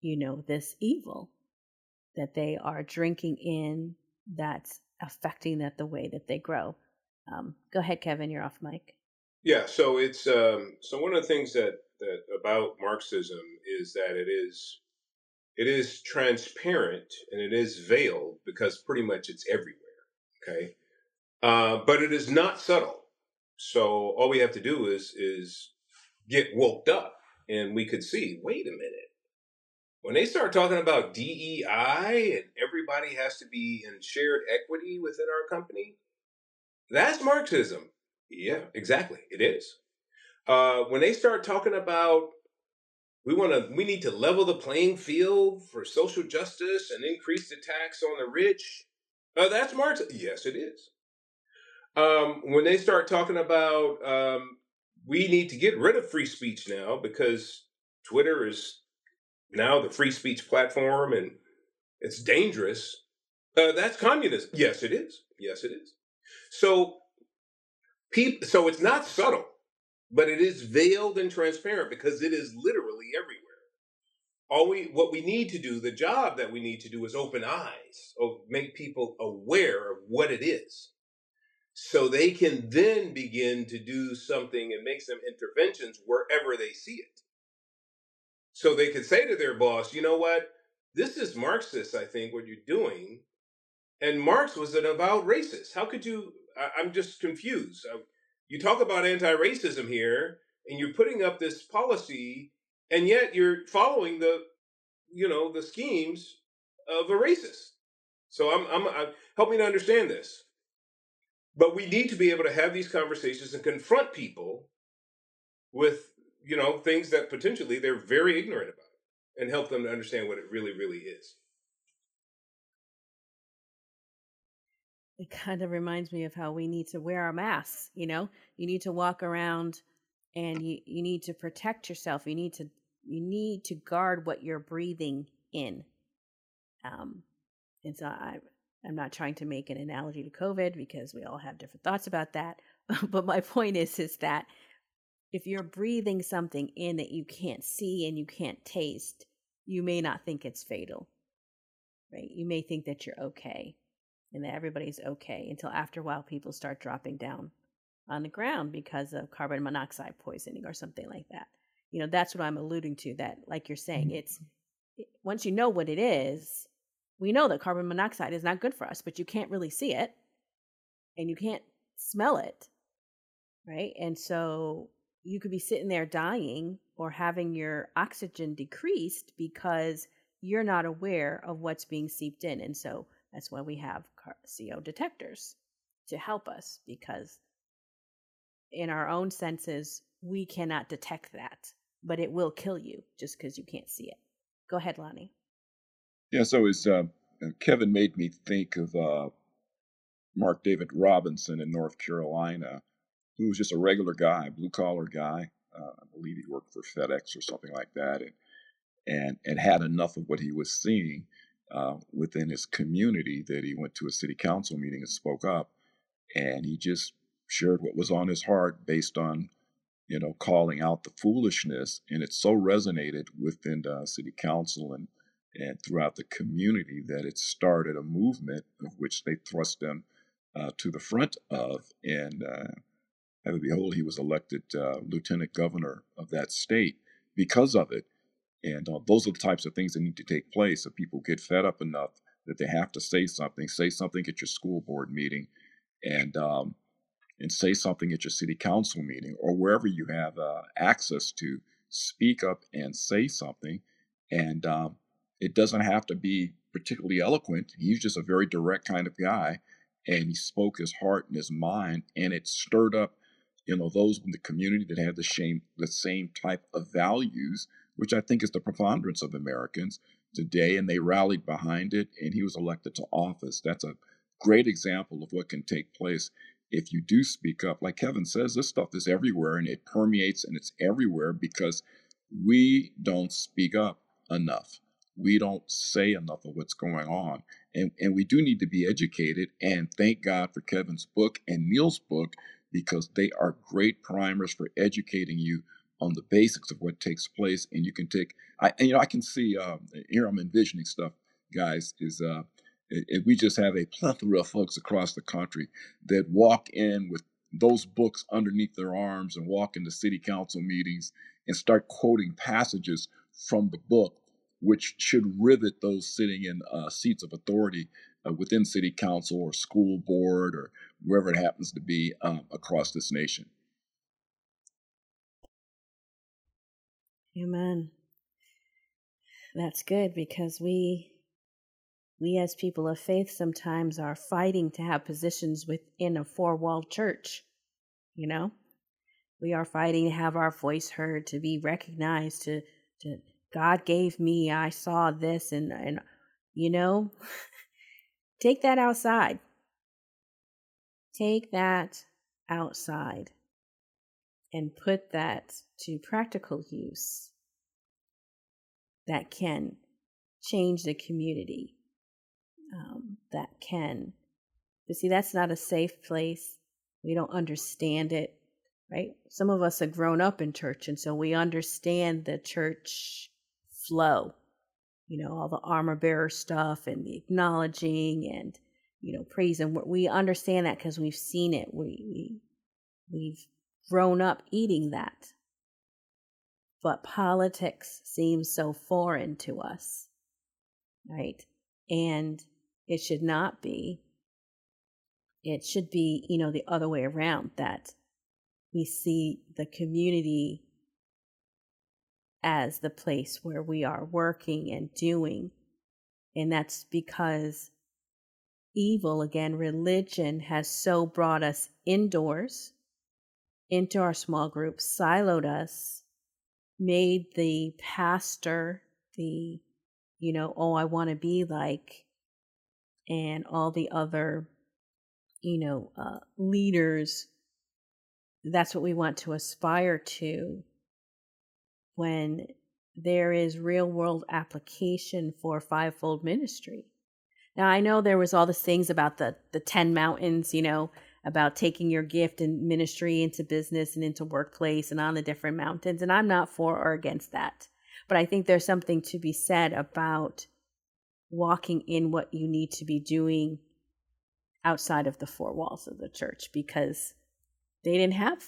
you know, this evil that they are drinking in that's affecting that the way that they grow. Um, go ahead, Kevin. You're off mic. Yeah. So it's um, so one of the things that that about Marxism is that it is it is transparent and it is veiled because pretty much it's everywhere. Okay. Uh, but it is not subtle. So all we have to do is is get woke up, and we could see. Wait a minute. When they start talking about DEI and everybody has to be in shared equity within our company, that's Marxism. Yeah, exactly. It is. Uh, when they start talking about we want to we need to level the playing field for social justice and increase the tax on the rich, uh, that's Marxism. Yes, it is um, when they start talking about um, we need to get rid of free speech now because Twitter is now the free speech platform and it's dangerous. Uh, that's communism. Yes, it is. Yes, it is. So, people. So it's not subtle, but it is veiled and transparent because it is literally everywhere. All we, what we need to do, the job that we need to do, is open eyes, or make people aware of what it is so they can then begin to do something and make some interventions wherever they see it. So they could say to their boss, you know what? This is Marxist, I think, what you're doing. And Marx was an avowed racist. How could you? I, am just confused. Uh, you talk about anti racism here, and you're putting up this policy, and yet you're following the, you know, the schemes of a racist. So I'm, I'm, I'm help me to understand this. But we need to be able to have these conversations and confront people with, you know, things that potentially they're very ignorant about and help them to understand what it really, really is. It kind of reminds me of how we need to wear our masks, you know? You need to walk around and you, you need to protect yourself. You need to you need to guard what you're breathing in. Um and so I I'm not trying to make an analogy to COVID because we all have different thoughts about that. but my point is is that if you're breathing something in that you can't see and you can't taste, you may not think it's fatal. right? You may think that you're okay and that everybody's okay until after a while people start dropping down on the ground because of carbon monoxide poisoning or something like that. You know, that's what I'm alluding to that like you're saying it's mm-hmm. once you know what it is, we know that carbon monoxide is not good for us, but you can't really see it and you can't smell it. Right? And so you could be sitting there dying or having your oxygen decreased because you're not aware of what's being seeped in. And so that's why we have CO detectors to help us because in our own senses, we cannot detect that, but it will kill you just because you can't see it. Go ahead, Lonnie. Yeah, so it's uh, Kevin made me think of uh, Mark David Robinson in North Carolina, who was just a regular guy, blue collar guy. Uh, I believe he worked for FedEx or something like that, and and and had enough of what he was seeing uh, within his community that he went to a city council meeting and spoke up, and he just shared what was on his heart based on you know calling out the foolishness, and it so resonated within the city council and and throughout the community that it started a movement of which they thrust him uh, to the front of. And uh, heaven behold, he was elected uh, lieutenant governor of that state because of it. And uh, those are the types of things that need to take place. If people get fed up enough that they have to say something, say something at your school board meeting, and um, and say something at your city council meeting or wherever you have uh, access to. Speak up and say something, and um, it doesn't have to be particularly eloquent. He's just a very direct kind of guy, and he spoke his heart and his mind, and it stirred up, you know, those in the community that had the same the same type of values, which I think is the preponderance of Americans today, and they rallied behind it, and he was elected to office. That's a great example of what can take place if you do speak up. Like Kevin says, this stuff is everywhere, and it permeates, and it's everywhere because we don't speak up enough we don't say enough of what's going on. And, and we do need to be educated. And thank God for Kevin's book and Neil's book because they are great primers for educating you on the basics of what takes place. And you can take, I, and, you know, I can see, uh, here I'm envisioning stuff, guys, is uh, it, we just have a plethora of folks across the country that walk in with those books underneath their arms and walk into city council meetings and start quoting passages from the book which should rivet those sitting in uh, seats of authority uh, within city council or school board or wherever it happens to be um, across this nation. Amen. That's good because we we as people of faith sometimes are fighting to have positions within a four-walled church. You know, we are fighting to have our voice heard, to be recognized, to to God gave me, I saw this and and you know, take that outside. Take that outside and put that to practical use that can change the community. Um, that can, but see, that's not a safe place. We don't understand it, right? Some of us have grown up in church, and so we understand the church flow. You know, all the armor bearer stuff and the acknowledging and, you know, praise. And we understand that because we've seen it. We, we, we've grown up eating that. But politics seems so foreign to us, right? And it should not be. It should be, you know, the other way around that we see the community as the place where we are working and doing. And that's because evil, again, religion has so brought us indoors into our small groups, siloed us, made the pastor the, you know, oh, I want to be like, and all the other, you know, uh, leaders. That's what we want to aspire to when there is real world application for fivefold ministry. Now I know there was all the things about the the 10 mountains, you know, about taking your gift and ministry into business and into workplace and on the different mountains and I'm not for or against that. But I think there's something to be said about walking in what you need to be doing outside of the four walls of the church because they didn't have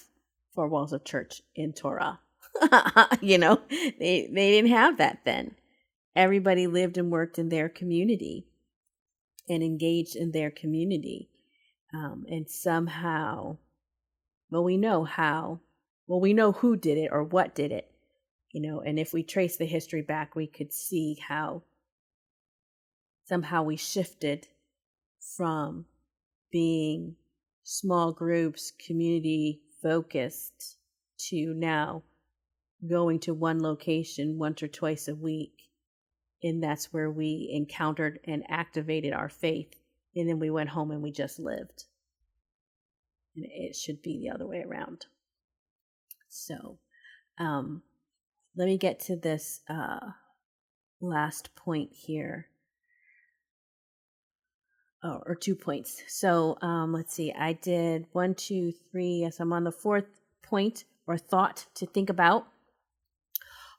four walls of church in Torah. you know, they they didn't have that then. Everybody lived and worked in their community and engaged in their community. Um, and somehow, well, we know how, well, we know who did it or what did it, you know, and if we trace the history back, we could see how somehow we shifted from being small groups, community focused, to now going to one location once or twice a week. And that's where we encountered and activated our faith. And then we went home and we just lived. And it should be the other way around. So, um, let me get to this uh, last point here. Oh, or two points. So um, let's see. I did one, two, three. Yes, I'm on the fourth point or thought to think about.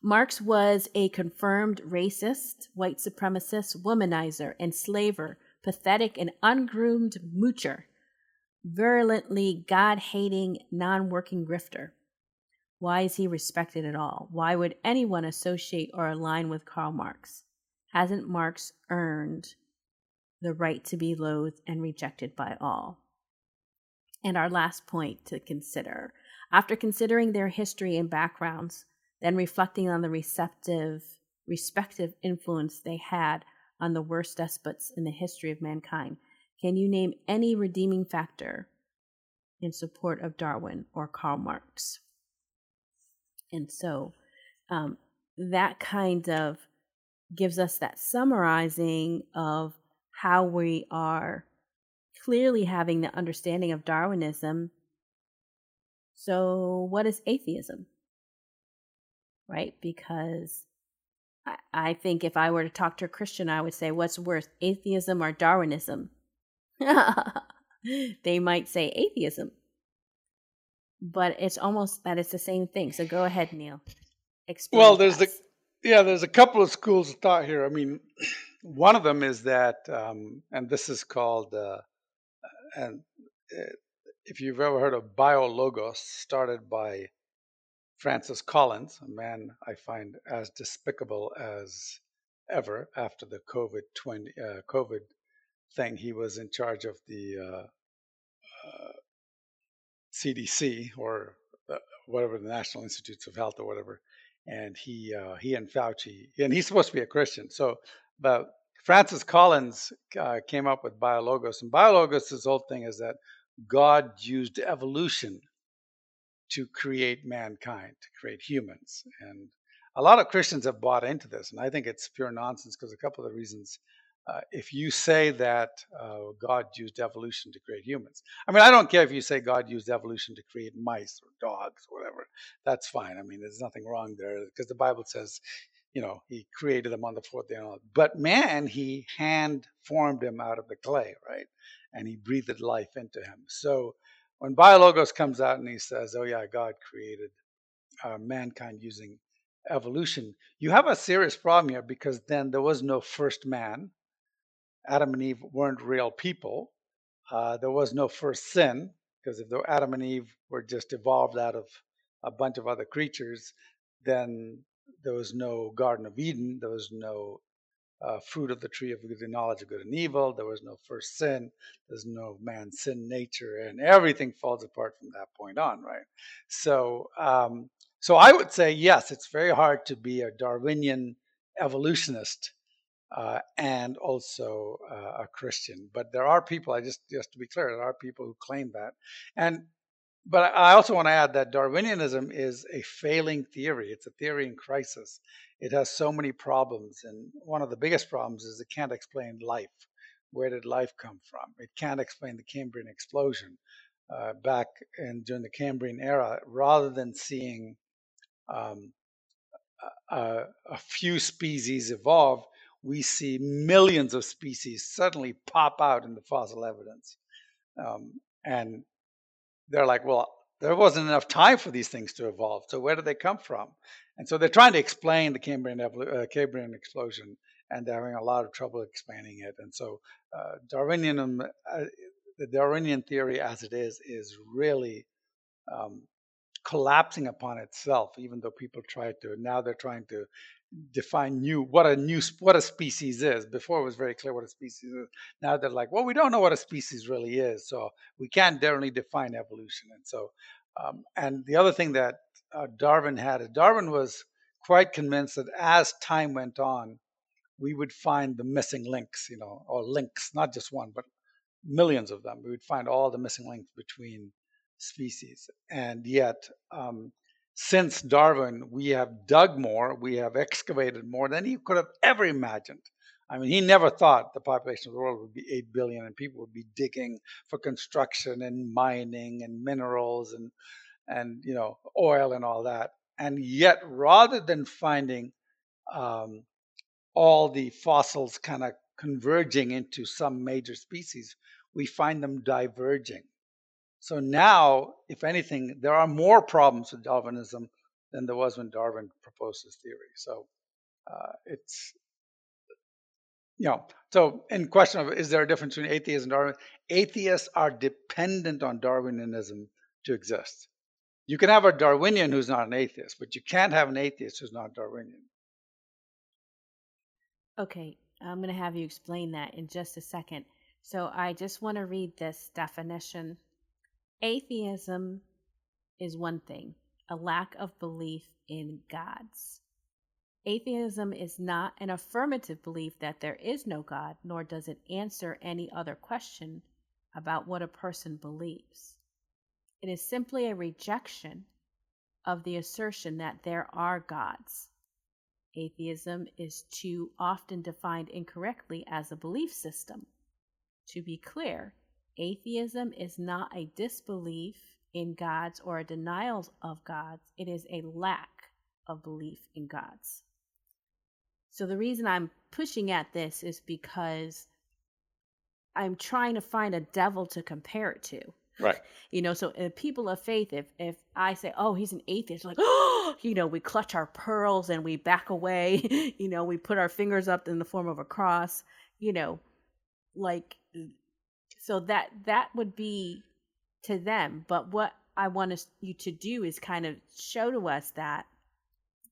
Marx was a confirmed racist, white supremacist, womanizer, enslaver, pathetic and ungroomed moocher, virulently God hating, non working grifter. Why is he respected at all? Why would anyone associate or align with Karl Marx? Hasn't Marx earned the right to be loathed and rejected by all? And our last point to consider after considering their history and backgrounds, then reflecting on the receptive, respective influence they had on the worst despots in the history of mankind, can you name any redeeming factor in support of Darwin or Karl Marx? And so um, that kind of gives us that summarizing of how we are clearly having the understanding of Darwinism. So, what is atheism? Right? Because I, I think if I were to talk to a Christian, I would say, What's worse, atheism or Darwinism? they might say atheism but it's almost that it's the same thing. So go ahead, Neil. Explain well, there's the yeah, there's a couple of schools of thought here. I mean, one of them is that, um, and this is called, uh, and uh, if you've ever heard of biologos, started by Francis Collins, a man I find as despicable as ever after the COVID twenty uh, COVID thing. He was in charge of the uh, uh, CDC or uh, whatever the National Institutes of Health or whatever, and he uh, he and Fauci and he's supposed to be a Christian. So, but Francis Collins uh, came up with biologos, and biologos' whole thing is that God used evolution to create mankind, to create humans, and a lot of Christians have bought into this, and I think it's pure nonsense because a couple of the reasons uh, if you say that uh, God used evolution to create humans. I mean, I don't care if you say God used evolution to create mice or dogs or whatever. That's fine. I mean, there's nothing wrong there because the Bible says, you know, he created them on the fourth day. But man, he hand formed him out of the clay, right? And he breathed life into him. So when Biologos comes out and he says, oh, yeah, God created uh, mankind using evolution, you have a serious problem here because then there was no first man Adam and Eve weren't real people. Uh, there was no first sin, because if Adam and Eve were just evolved out of a bunch of other creatures, then there was no Garden of Eden. There was no uh, fruit of the tree of the knowledge of good and evil. There was no first sin. There's no man's sin nature, and everything falls apart from that point on, right? So, um, so I would say yes, it's very hard to be a Darwinian evolutionist uh, and also uh, a Christian. But there are people, I just just to be clear, there are people who claim that. And but I also want to add that Darwinianism is a failing theory. It's a theory in crisis. It has so many problems, and one of the biggest problems is it can't explain life. Where did life come from? It can't explain the Cambrian explosion. Uh, back in during the Cambrian era, rather than seeing um, a, a, few species evolve, we see millions of species suddenly pop out in the fossil evidence. Um, and they're like, well, there wasn't enough time for these things to evolve. So where did they come from? And so they're trying to explain the Cambrian, uh, Cambrian explosion, and they're having a lot of trouble explaining it. And so, uh, Darwinian, uh, the Darwinian theory as it is, is really um, collapsing upon itself. Even though people try to now, they're trying to define new what a new what a species is. Before it was very clear what a species is. Now they're like, well, we don't know what a species really is, so we can't generally define evolution. And so, um, and the other thing that uh, Darwin had, Darwin was quite convinced that as time went on, we would find the missing links, you know, or links, not just one, but millions of them. We would find all the missing links between species. And yet, um, since Darwin, we have dug more, we have excavated more than he could have ever imagined. I mean, he never thought the population of the world would be 8 billion and people would be digging for construction and mining and minerals and, and you know, oil and all that. And yet, rather than finding um, all the fossils kind of converging into some major species, we find them diverging. So now, if anything, there are more problems with Darwinism than there was when Darwin proposed his theory. So uh, it's, you know, so in question of is there a difference between atheists and Darwin? Atheists are dependent on Darwinianism to exist. You can have a Darwinian who's not an atheist, but you can't have an atheist who's not Darwinian. Okay, I'm going to have you explain that in just a second. So I just want to read this definition. Atheism is one thing, a lack of belief in gods. Atheism is not an affirmative belief that there is no God, nor does it answer any other question about what a person believes. It is simply a rejection of the assertion that there are gods. Atheism is too often defined incorrectly as a belief system. To be clear, atheism is not a disbelief in gods or a denial of gods, it is a lack of belief in gods. So, the reason I'm pushing at this is because I'm trying to find a devil to compare it to. Right. You know, so uh, people of faith, if if I say, "Oh, he's an atheist," like, oh, you know, we clutch our pearls and we back away. you know, we put our fingers up in the form of a cross. You know, like, so that that would be to them. But what I want us, you to do is kind of show to us that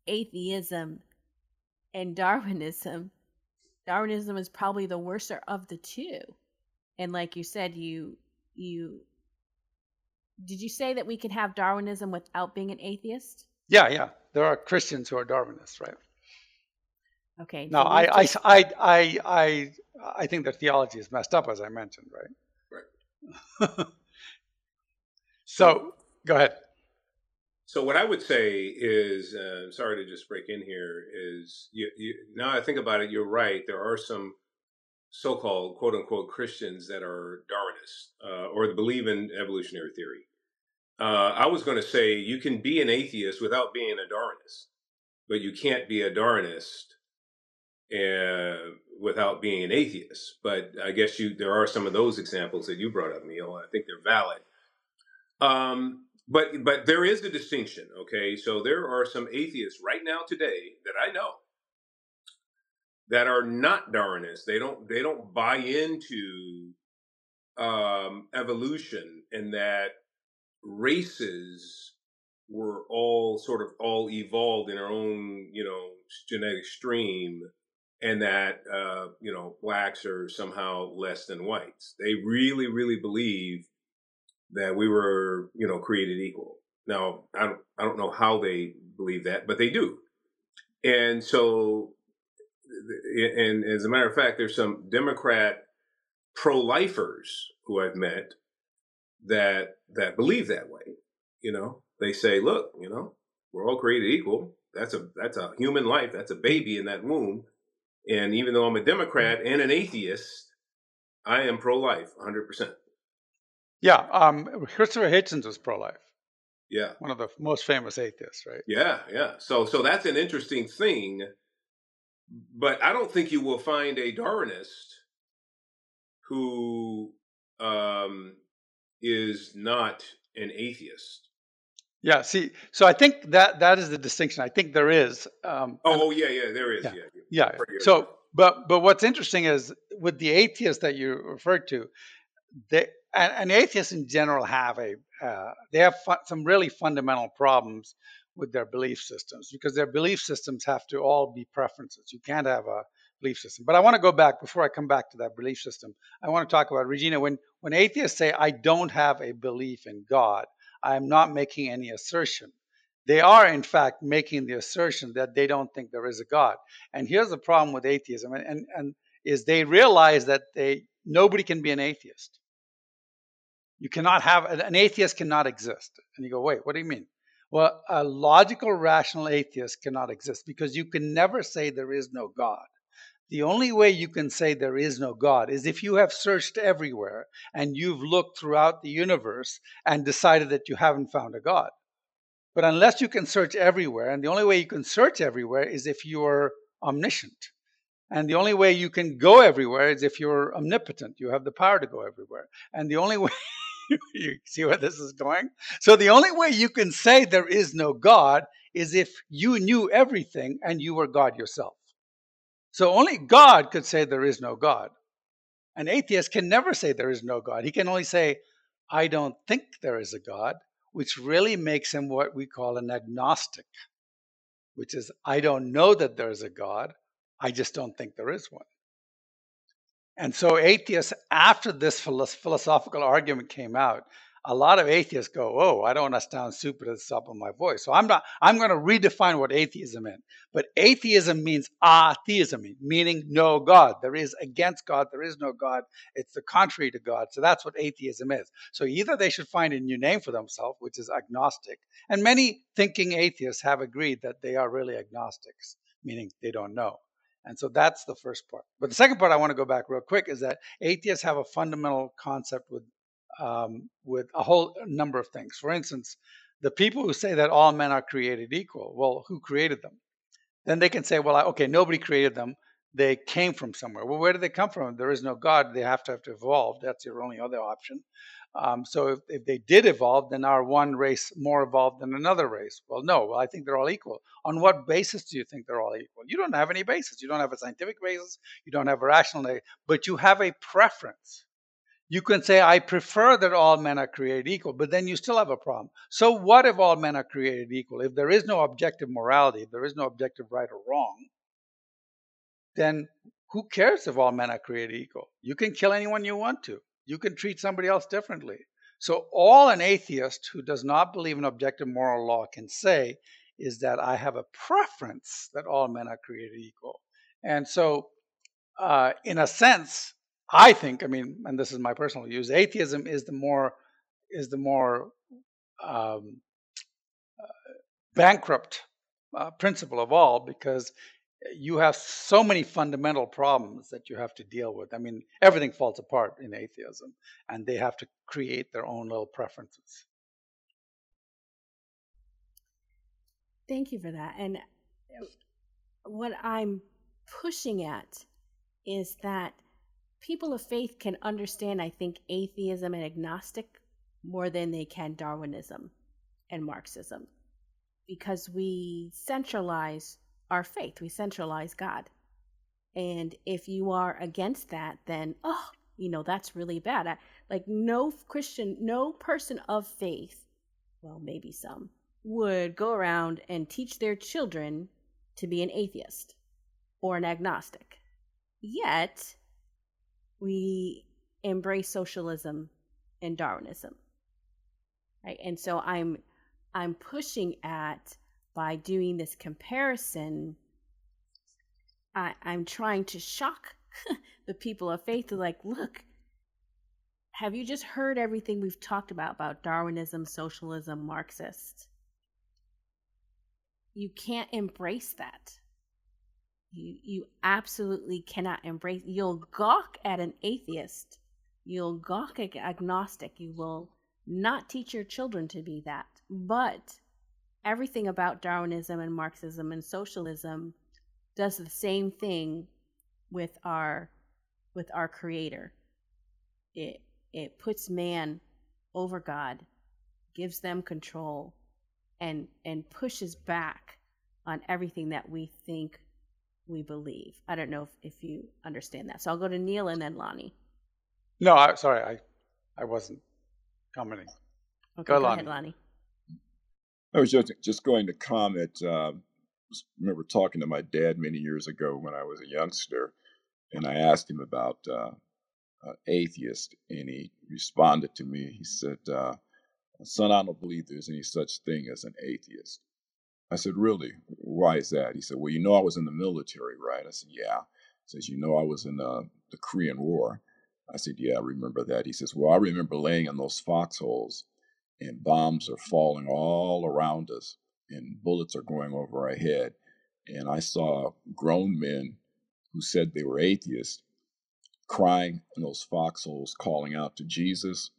atheism and Darwinism, Darwinism is probably the worser of the two. And like you said, you you did you say that we could have Darwinism without being an atheist? Yeah, yeah. There are Christians who are Darwinists, right? Okay. No, so I, I, just- I, I, I, I think their theology is messed up, as I mentioned, right? Right. so, go ahead. So what I would say is, uh, sorry to just break in here, is you, you, now I think about it, you're right. There are some so-called quote unquote Christians that are Darwinists uh, or believe in evolutionary theory. Uh, I was going to say you can be an atheist without being a Darwinist, but you can't be a Darwinist uh, without being an atheist. But I guess you there are some of those examples that you brought up, Neil. I think they're valid. Um, but but there is a distinction, okay? So there are some atheists right now today that I know that are not Darwinists. They don't they don't buy into um, evolution and that races were all sort of all evolved in our own you know genetic stream and that uh, you know blacks are somehow less than whites. They really really believe that we were you know created equal. Now i don't i don't know how they believe that but they do. And so and as a matter of fact there's some democrat pro-lifers who i've met that that believe that way you know? They say look you know we're all created equal. That's a that's a human life. That's a baby in that womb and even though i'm a democrat and an atheist i am pro-life 100% Yeah, um, Christopher Hitchens was pro-life, yeah one of the most famous atheists, right? Yeah, yeah. So so that's an interesting thing. But I don't think you will find a Darwinist who um, is not an atheist. Yeah. See, so I think that that is the distinction. I think there is. Um, Oh, oh yeah, yeah, there is. Yeah. Yeah. yeah. So but but what's interesting is with the atheists that you referred to, they and, and atheists in general have a uh, they have fu- some really fundamental problems with their belief systems because their belief systems have to all be preferences. You can't have a belief system. But I want to go back before I come back to that belief system. I want to talk about Regina when when atheists say I don't have a belief in God, I am not making any assertion. They are in fact making the assertion that they don't think there is a God. And here's the problem with atheism and, and, and is they realize that they nobody can be an atheist. You cannot have an atheist cannot exist. And you go, wait, what do you mean? Well, a logical, rational atheist cannot exist because you can never say there is no God. The only way you can say there is no God is if you have searched everywhere and you've looked throughout the universe and decided that you haven't found a God. But unless you can search everywhere, and the only way you can search everywhere is if you're omniscient. And the only way you can go everywhere is if you're omnipotent. You have the power to go everywhere. And the only way you see where this is going? So the only way you can say there is no God is if you knew everything and you were God yourself. So only God could say there is no God. An atheist can never say there is no God. He can only say, I don't think there is a God, which really makes him what we call an agnostic, which is, I don't know that there is a God, I just don't think there is one. And so atheists, after this philosophical argument came out, a lot of atheists go, "Oh, I don't want to sound stupid at the top of my voice." So I'm not. I'm going to redefine what atheism is. But atheism means atheism, meaning no God. There is against God. There is no God. It's the contrary to God. So that's what atheism is. So either they should find a new name for themselves, which is agnostic, and many thinking atheists have agreed that they are really agnostics, meaning they don't know. And so that's the first part. But the second part I want to go back real quick is that atheists have a fundamental concept with um, with a whole number of things. For instance, the people who say that all men are created equal, well, who created them? Then they can say, well, okay, nobody created them. They came from somewhere. Well, where did they come from? There is no God. They have to have to evolve. That's your only other option. Um, so if, if, they did evolve, then are one race more evolved than another race? Well, no. Well, I think they're all equal. On what basis do you think they're all equal? You don't have any basis. You don't have a scientific basis. You don't have a rational basis, but you have a preference. You can say, I prefer that all men are created equal, but then you still have a problem. So, what if all men are created equal? If there is no objective morality, if there is no objective right or wrong, then who cares if all men are created equal? You can kill anyone you want to, you can treat somebody else differently. So, all an atheist who does not believe in objective moral law can say is that I have a preference that all men are created equal. And so, uh, in a sense, I think, I mean, and this is my personal views, atheism is the more is the more um, uh, bankrupt uh, principle of all because you have so many fundamental problems that you have to deal with. I mean, everything falls apart in atheism, and they have to create their own little preferences. Thank you for that. And uh, what I'm pushing at is that people of faith can understand, I think, atheism and agnostic more than they can Darwinism and Marxism because we centralize our faith, we centralize God. And if you are against that, then, oh, you know, that's really bad. I, like, no Christian, no person of faith, well, maybe some, would go around and teach their children to be an atheist or an agnostic. Yet, we embrace socialism and Darwinism. Right? And so I'm I'm pushing at by doing this comparison, I, I'm trying to shock the people of faith to like, look, have you just heard everything we've talked about about Darwinism, socialism, Marxist? You can't embrace that. You you absolutely cannot embrace. You'll gawk at an atheist. You'll gawk at agnostic. You will not teach your children to be that. But everything about Darwinism and Marxism and socialism does the same thing with our with our creator. It it puts man over God, gives them control and and pushes back on everything that we think we believe. I don't know if, if you understand that. So I'll go to Neil and then Lonnie. No, I, sorry, I, I wasn't commenting. Okay, Go, go, Lonnie. ahead, Lonnie. I was just just going to comment. Uh, s- remember talking to my dad many years ago when I was a youngster, and I asked him about uh, uh, atheist, and he responded to me. He said, uh, "Son, I don't believe there's any such thing as an atheist." I said, "Really? Why is that?" He said, "Well, you know, I was in the military, right?" I said, "Yeah." He says, "You know, I was in uh, the Korean War." I said, "Yeah, I remember that." He says, "Well, I remember laying in those foxholes." and bombs are falling all around us and bullets are going over our head. And I saw grown men who said they were atheists crying in those foxholes, calling out to Jesus,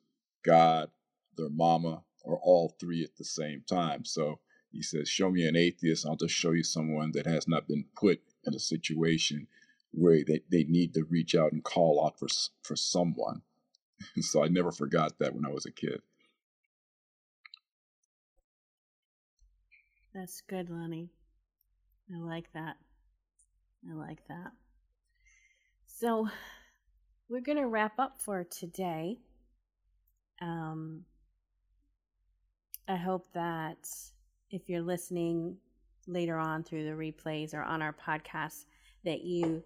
God, their mama, or all three at the same time. So he says, Show me an atheist, I'll just show you someone that has not been put in a situation where they, they need to reach out and call out for, for someone. so I never forgot that when I was a kid. That's good, Lenny. I like that. I like that. So we're going to wrap up for today. Um, I hope that if you're listening later on through the replays or on our podcast, that you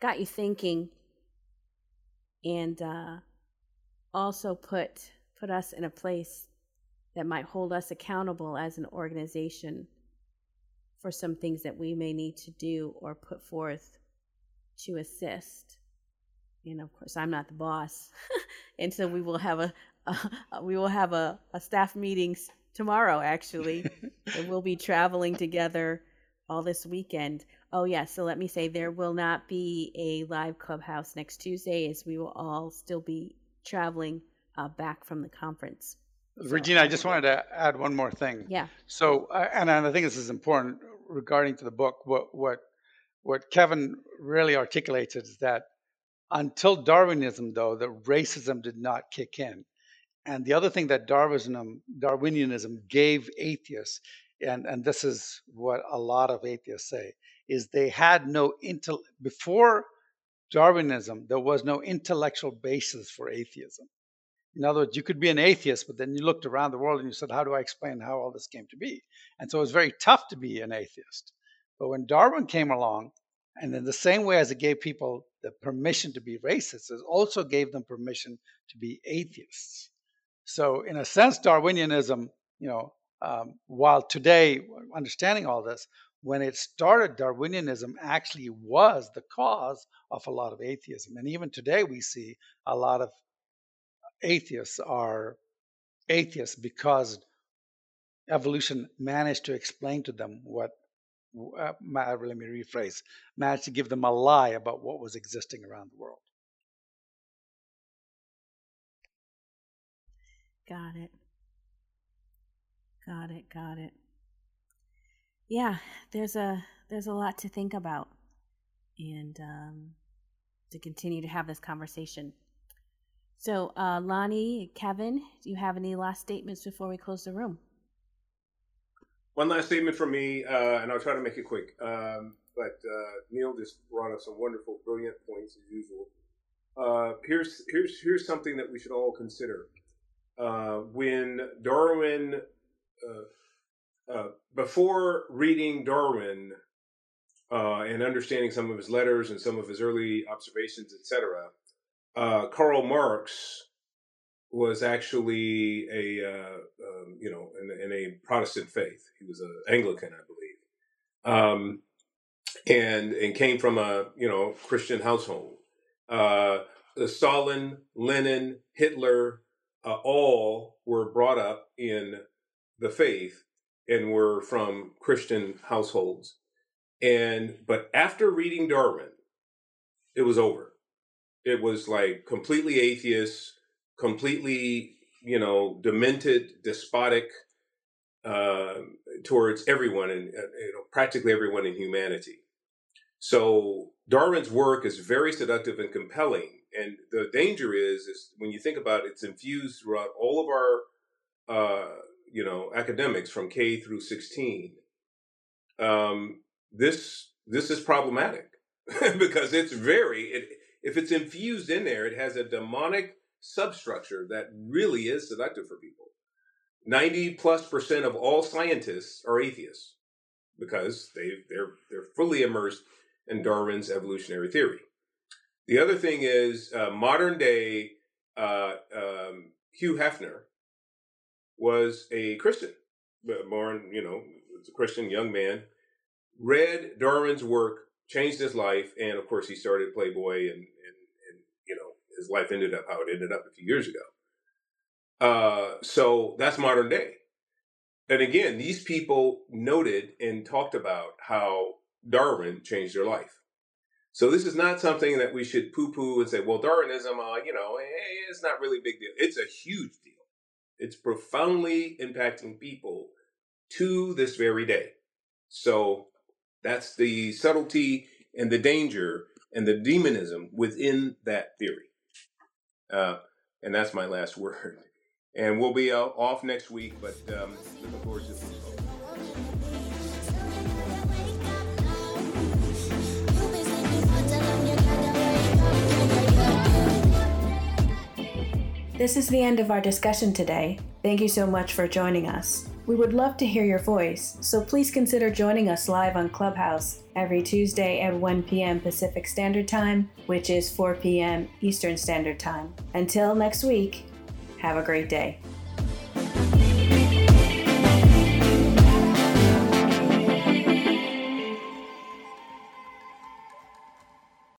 got you thinking and uh, also put put us in a place that might hold us accountable as an organization for some things that we may need to do or put forth to assist. And of course, I'm not the boss, and so we will have a, a we will have a, a staff meetings tomorrow. Actually, and we'll be traveling together all this weekend. Oh yeah, so let me say there will not be a live clubhouse next Tuesday, as we will all still be traveling uh, back from the conference. So- Regina, I just wanted to add one more thing. Yeah. So, uh, and I think this is important regarding to the book. What what what Kevin really articulates is that until Darwinism, though, the racism did not kick in. And the other thing that Darwinism Darwinianism gave atheists, and and this is what a lot of atheists say, is they had no intel before Darwinism. There was no intellectual basis for atheism. In other words, you could be an atheist, but then you looked around the world and you said, How do I explain how all this came to be? And so it was very tough to be an atheist. But when Darwin came along, and in the same way as it gave people the permission to be racist, it also gave them permission to be atheists. So, in a sense, Darwinianism, you know, um, while today understanding all this, when it started, Darwinianism actually was the cause of a lot of atheism. And even today, we see a lot of atheists are atheists because evolution managed to explain to them what uh, let me rephrase managed to give them a lie about what was existing around the world Got it. Got it. Got it. Yeah, there's a there's a lot to think about, and um, to continue to have this conversation. So, uh, Lonnie, Kevin, do you have any last statements before we close the room? One last statement from me, uh, and I'll try to make it quick. Um, but uh, Neil just brought up some wonderful, brilliant points as usual. Uh, here's here's here's something that we should all consider. Uh, when Darwin, uh, uh, before reading Darwin uh, and understanding some of his letters and some of his early observations, etc., uh, Karl Marx was actually a um, you know in, in a Protestant faith. He was an Anglican, I believe, um, and and came from a you know Christian household. Uh, Stalin, Lenin, Hitler, uh, all were brought up in the faith and were from Christian households. And but after reading Darwin, it was over. It was like completely atheist, completely you know demented, despotic uh, towards everyone and uh, you know practically everyone in humanity. So Darwin's work is very seductive and compelling, and the danger is is when you think about it, it's infused throughout all of our uh, you know academics from K through sixteen. Um, this this is problematic because it's very, it, if it's infused in there, it has a demonic substructure that really is seductive for people. 90 plus percent of all scientists are atheists because they, they're, they're fully immersed in Darwin's evolutionary theory. The other thing is uh, modern day uh, um, Hugh Hefner was a Christian, born, you know, a Christian young man, read Darwin's work, changed his life, and of course he started Playboy, and, and, and you know his life ended up how it ended up a few years ago. Uh, so that's modern day. And again, these people noted and talked about how Darwin changed their life. So this is not something that we should poo-poo and say, well, Darwinism, uh, you know, it's not really a big deal. It's a huge deal. It's profoundly impacting people to this very day. So that's the subtlety and the danger and the demonism within that theory. Uh, and that's my last word. And we'll be uh, off next week, but um, looking forward to This is the end of our discussion today. Thank you so much for joining us. We would love to hear your voice, so please consider joining us live on Clubhouse every Tuesday at 1 p.m. Pacific Standard Time, which is 4 p.m. Eastern Standard Time. Until next week, have a great day.